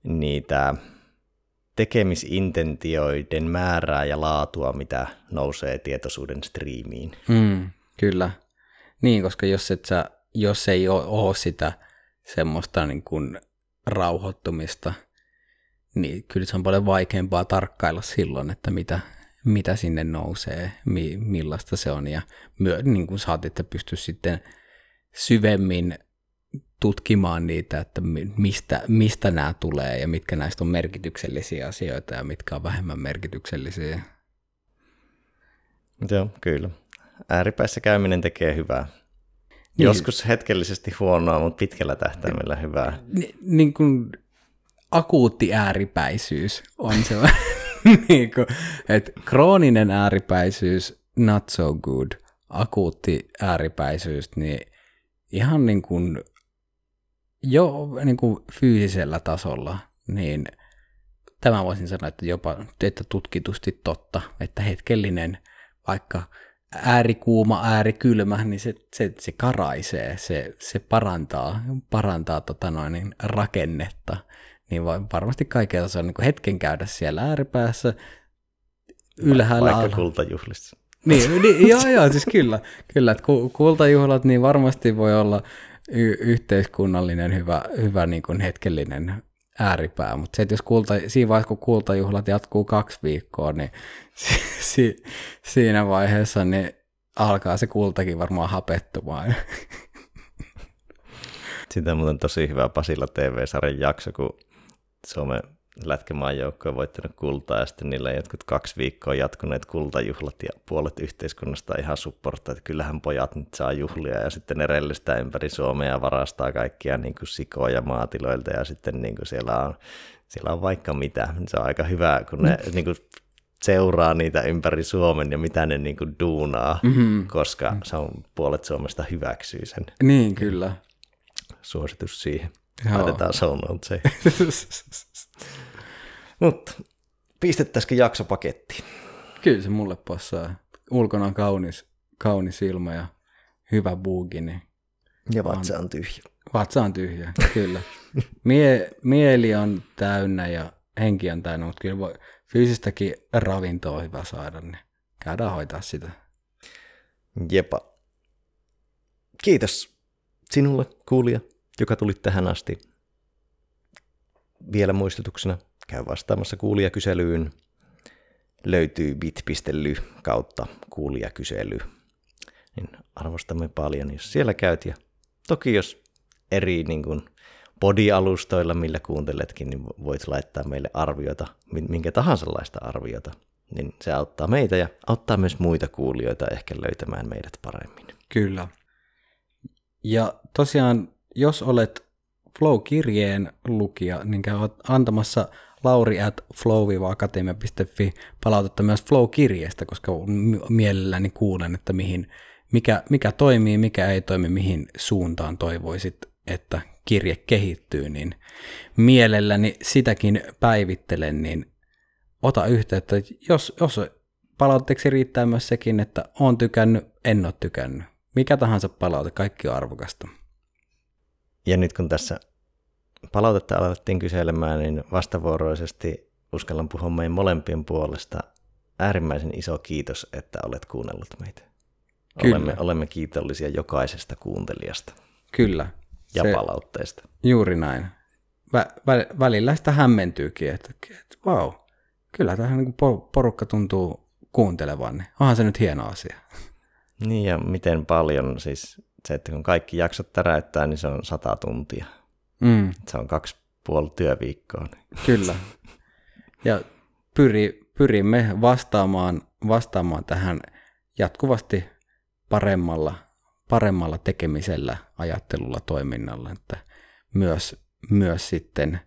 S1: niitä tekemisintentioiden määrää ja laatua, mitä nousee tietoisuuden striimiin.
S2: Mm, kyllä. Niin, koska jos, et sä, jos ei ole, sitä semmoista niin kuin rauhoittumista, niin kyllä se on paljon vaikeampaa tarkkailla silloin, että mitä, mitä sinne nousee, mi, millaista se on. Ja myö, niin kuin saat, että pysty sitten syvemmin tutkimaan niitä, että mistä, mistä nämä tulee ja mitkä näistä on merkityksellisiä asioita ja mitkä on vähemmän merkityksellisiä.
S1: Joo, kyllä. Ääripäissä käyminen tekee hyvää. Niin. Joskus hetkellisesti huonoa, mutta pitkällä tähtäimellä hyvää.
S2: Ni, niin kuin akuutti ääripäisyys on se, niin kuin, että krooninen ääripäisyys, not so good. Akuutti ääripäisyys, niin ihan niin kuin jo niin kuin fyysisellä tasolla, niin tämä voisin sanoa, että jopa että tutkitusti totta, että hetkellinen vaikka äärikuuma, äärikylmä, niin se, se, se karaisee, se, se parantaa, parantaa tota noin, niin rakennetta. Niin varmasti kaikkea se on niin hetken käydä siellä ääripäässä, ylhäällä
S1: Vaikka alla. kultajuhlissa.
S2: Niin, niin joo, joo, siis kyllä, kyllä että kultajuhlat niin varmasti voi olla y- yhteiskunnallinen hyvä, hyvä niin kuin hetkellinen ääripää, mutta se, että jos kulta, siinä vaiheessa, kun kultajuhlat jatkuu kaksi viikkoa, niin si, si, siinä vaiheessa niin alkaa se kultakin varmaan hapettumaan.
S1: Sitä on muuten tosi hyvä Pasilla TV-sarjan jakso, kun Suomen lätkämaan joukko on voittanut kultaa ja sitten niillä jotkut kaksi viikkoa jatkuneet kultajuhlat ja puolet yhteiskunnasta ihan supporttaa, että kyllähän pojat nyt saa juhlia ja sitten ne rellistää ympäri Suomea ja varastaa kaikkia niin kuin sikoja maatiloilta ja sitten niin kuin siellä, on, siellä on vaikka mitä. Se on aika hyvä, kun ne niin kuin seuraa niitä ympäri Suomen ja mitä ne niin kuin duunaa, mm-hmm. koska se on puolet Suomesta hyväksyy sen.
S2: Niin, kyllä.
S1: Suositus siihen. Joo. Laitetaan show Mutta pistettäisikö jakso pakettiin?
S2: Kyllä se mulle passaa. Ulkona on kaunis, kaunis ilma ja hyvä buugi. Niin
S1: ja vatsa on tyhjä.
S2: Vatsa on tyhjä, kyllä. Mie, mieli on täynnä ja henki on täynnä, mutta kyllä voi, fyysistäkin ravintoa on hyvä saada, niin käydään hoitaa sitä.
S1: Jepa. Kiitos sinulle, kuulija, joka tuli tähän asti. Vielä muistutuksena, käy vastaamassa kuulijakyselyyn. Löytyy bit.ly kautta kuulijakysely. Niin arvostamme paljon, jos siellä käyt. Ja toki jos eri niin kuin, podialustoilla, millä kuunteletkin, niin voit laittaa meille arviota, minkä tahansa laista arviota. Niin se auttaa meitä ja auttaa myös muita kuulijoita ehkä löytämään meidät paremmin.
S2: Kyllä. Ja tosiaan, jos olet Flow-kirjeen lukija, niin käy antamassa lauri at flow-akatemia.fi palautetta myös Flow-kirjeestä, koska mielelläni kuulen, että mihin, mikä, mikä toimii, mikä ei toimi, mihin suuntaan toivoisit, että kirje kehittyy, niin mielelläni sitäkin päivittelen, niin ota yhteyttä. Jos, jos palautteeksi riittää myös sekin, että on tykännyt, en ole tykännyt. Mikä tahansa palaute, kaikki on arvokasta.
S1: Ja nyt kun tässä palautetta alettiin kyselemään, niin vastavuoroisesti uskallan puhua meidän molempien puolesta. Äärimmäisen iso kiitos, että olet kuunnellut meitä. Kyllä. Olemme, olemme kiitollisia jokaisesta kuuntelijasta.
S2: Kyllä.
S1: Ja se, palautteesta.
S2: Juuri näin. Vä, vä, välillä sitä hämmentyykin, että, että vau, kyllä tähän niin porukka tuntuu kuuntelevan, niin onhan se nyt hieno asia.
S1: Niin ja miten paljon siis se, että kun kaikki jaksot täräyttää, niin se on sata tuntia. Mm. Se on kaksi puoli työviikkoa. Niin.
S2: Kyllä. Ja pyri, pyrimme vastaamaan, vastaamaan tähän jatkuvasti paremmalla, paremmalla tekemisellä, ajattelulla, toiminnalla, että myös, myös sitten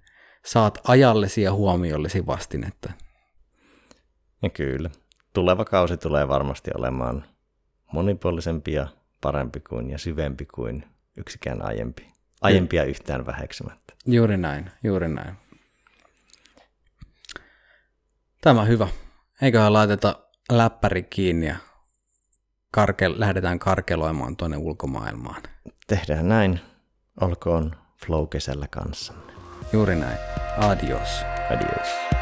S2: saat ajallesi ja huomiollesi vastinetta.
S1: Ja kyllä. Tuleva kausi tulee varmasti olemaan monipuolisempi ja parempi kuin ja syvempi kuin yksikään aiempi aiempia yhtään väheksymättä.
S2: Juuri näin, juuri näin. Tämä on hyvä. Eiköhän laiteta läppäri kiinni ja karke, lähdetään karkeloimaan tuonne ulkomaailmaan.
S1: Tehdään näin. Olkoon flow kesällä kanssamme.
S2: Juuri näin. Adios.
S1: Adios.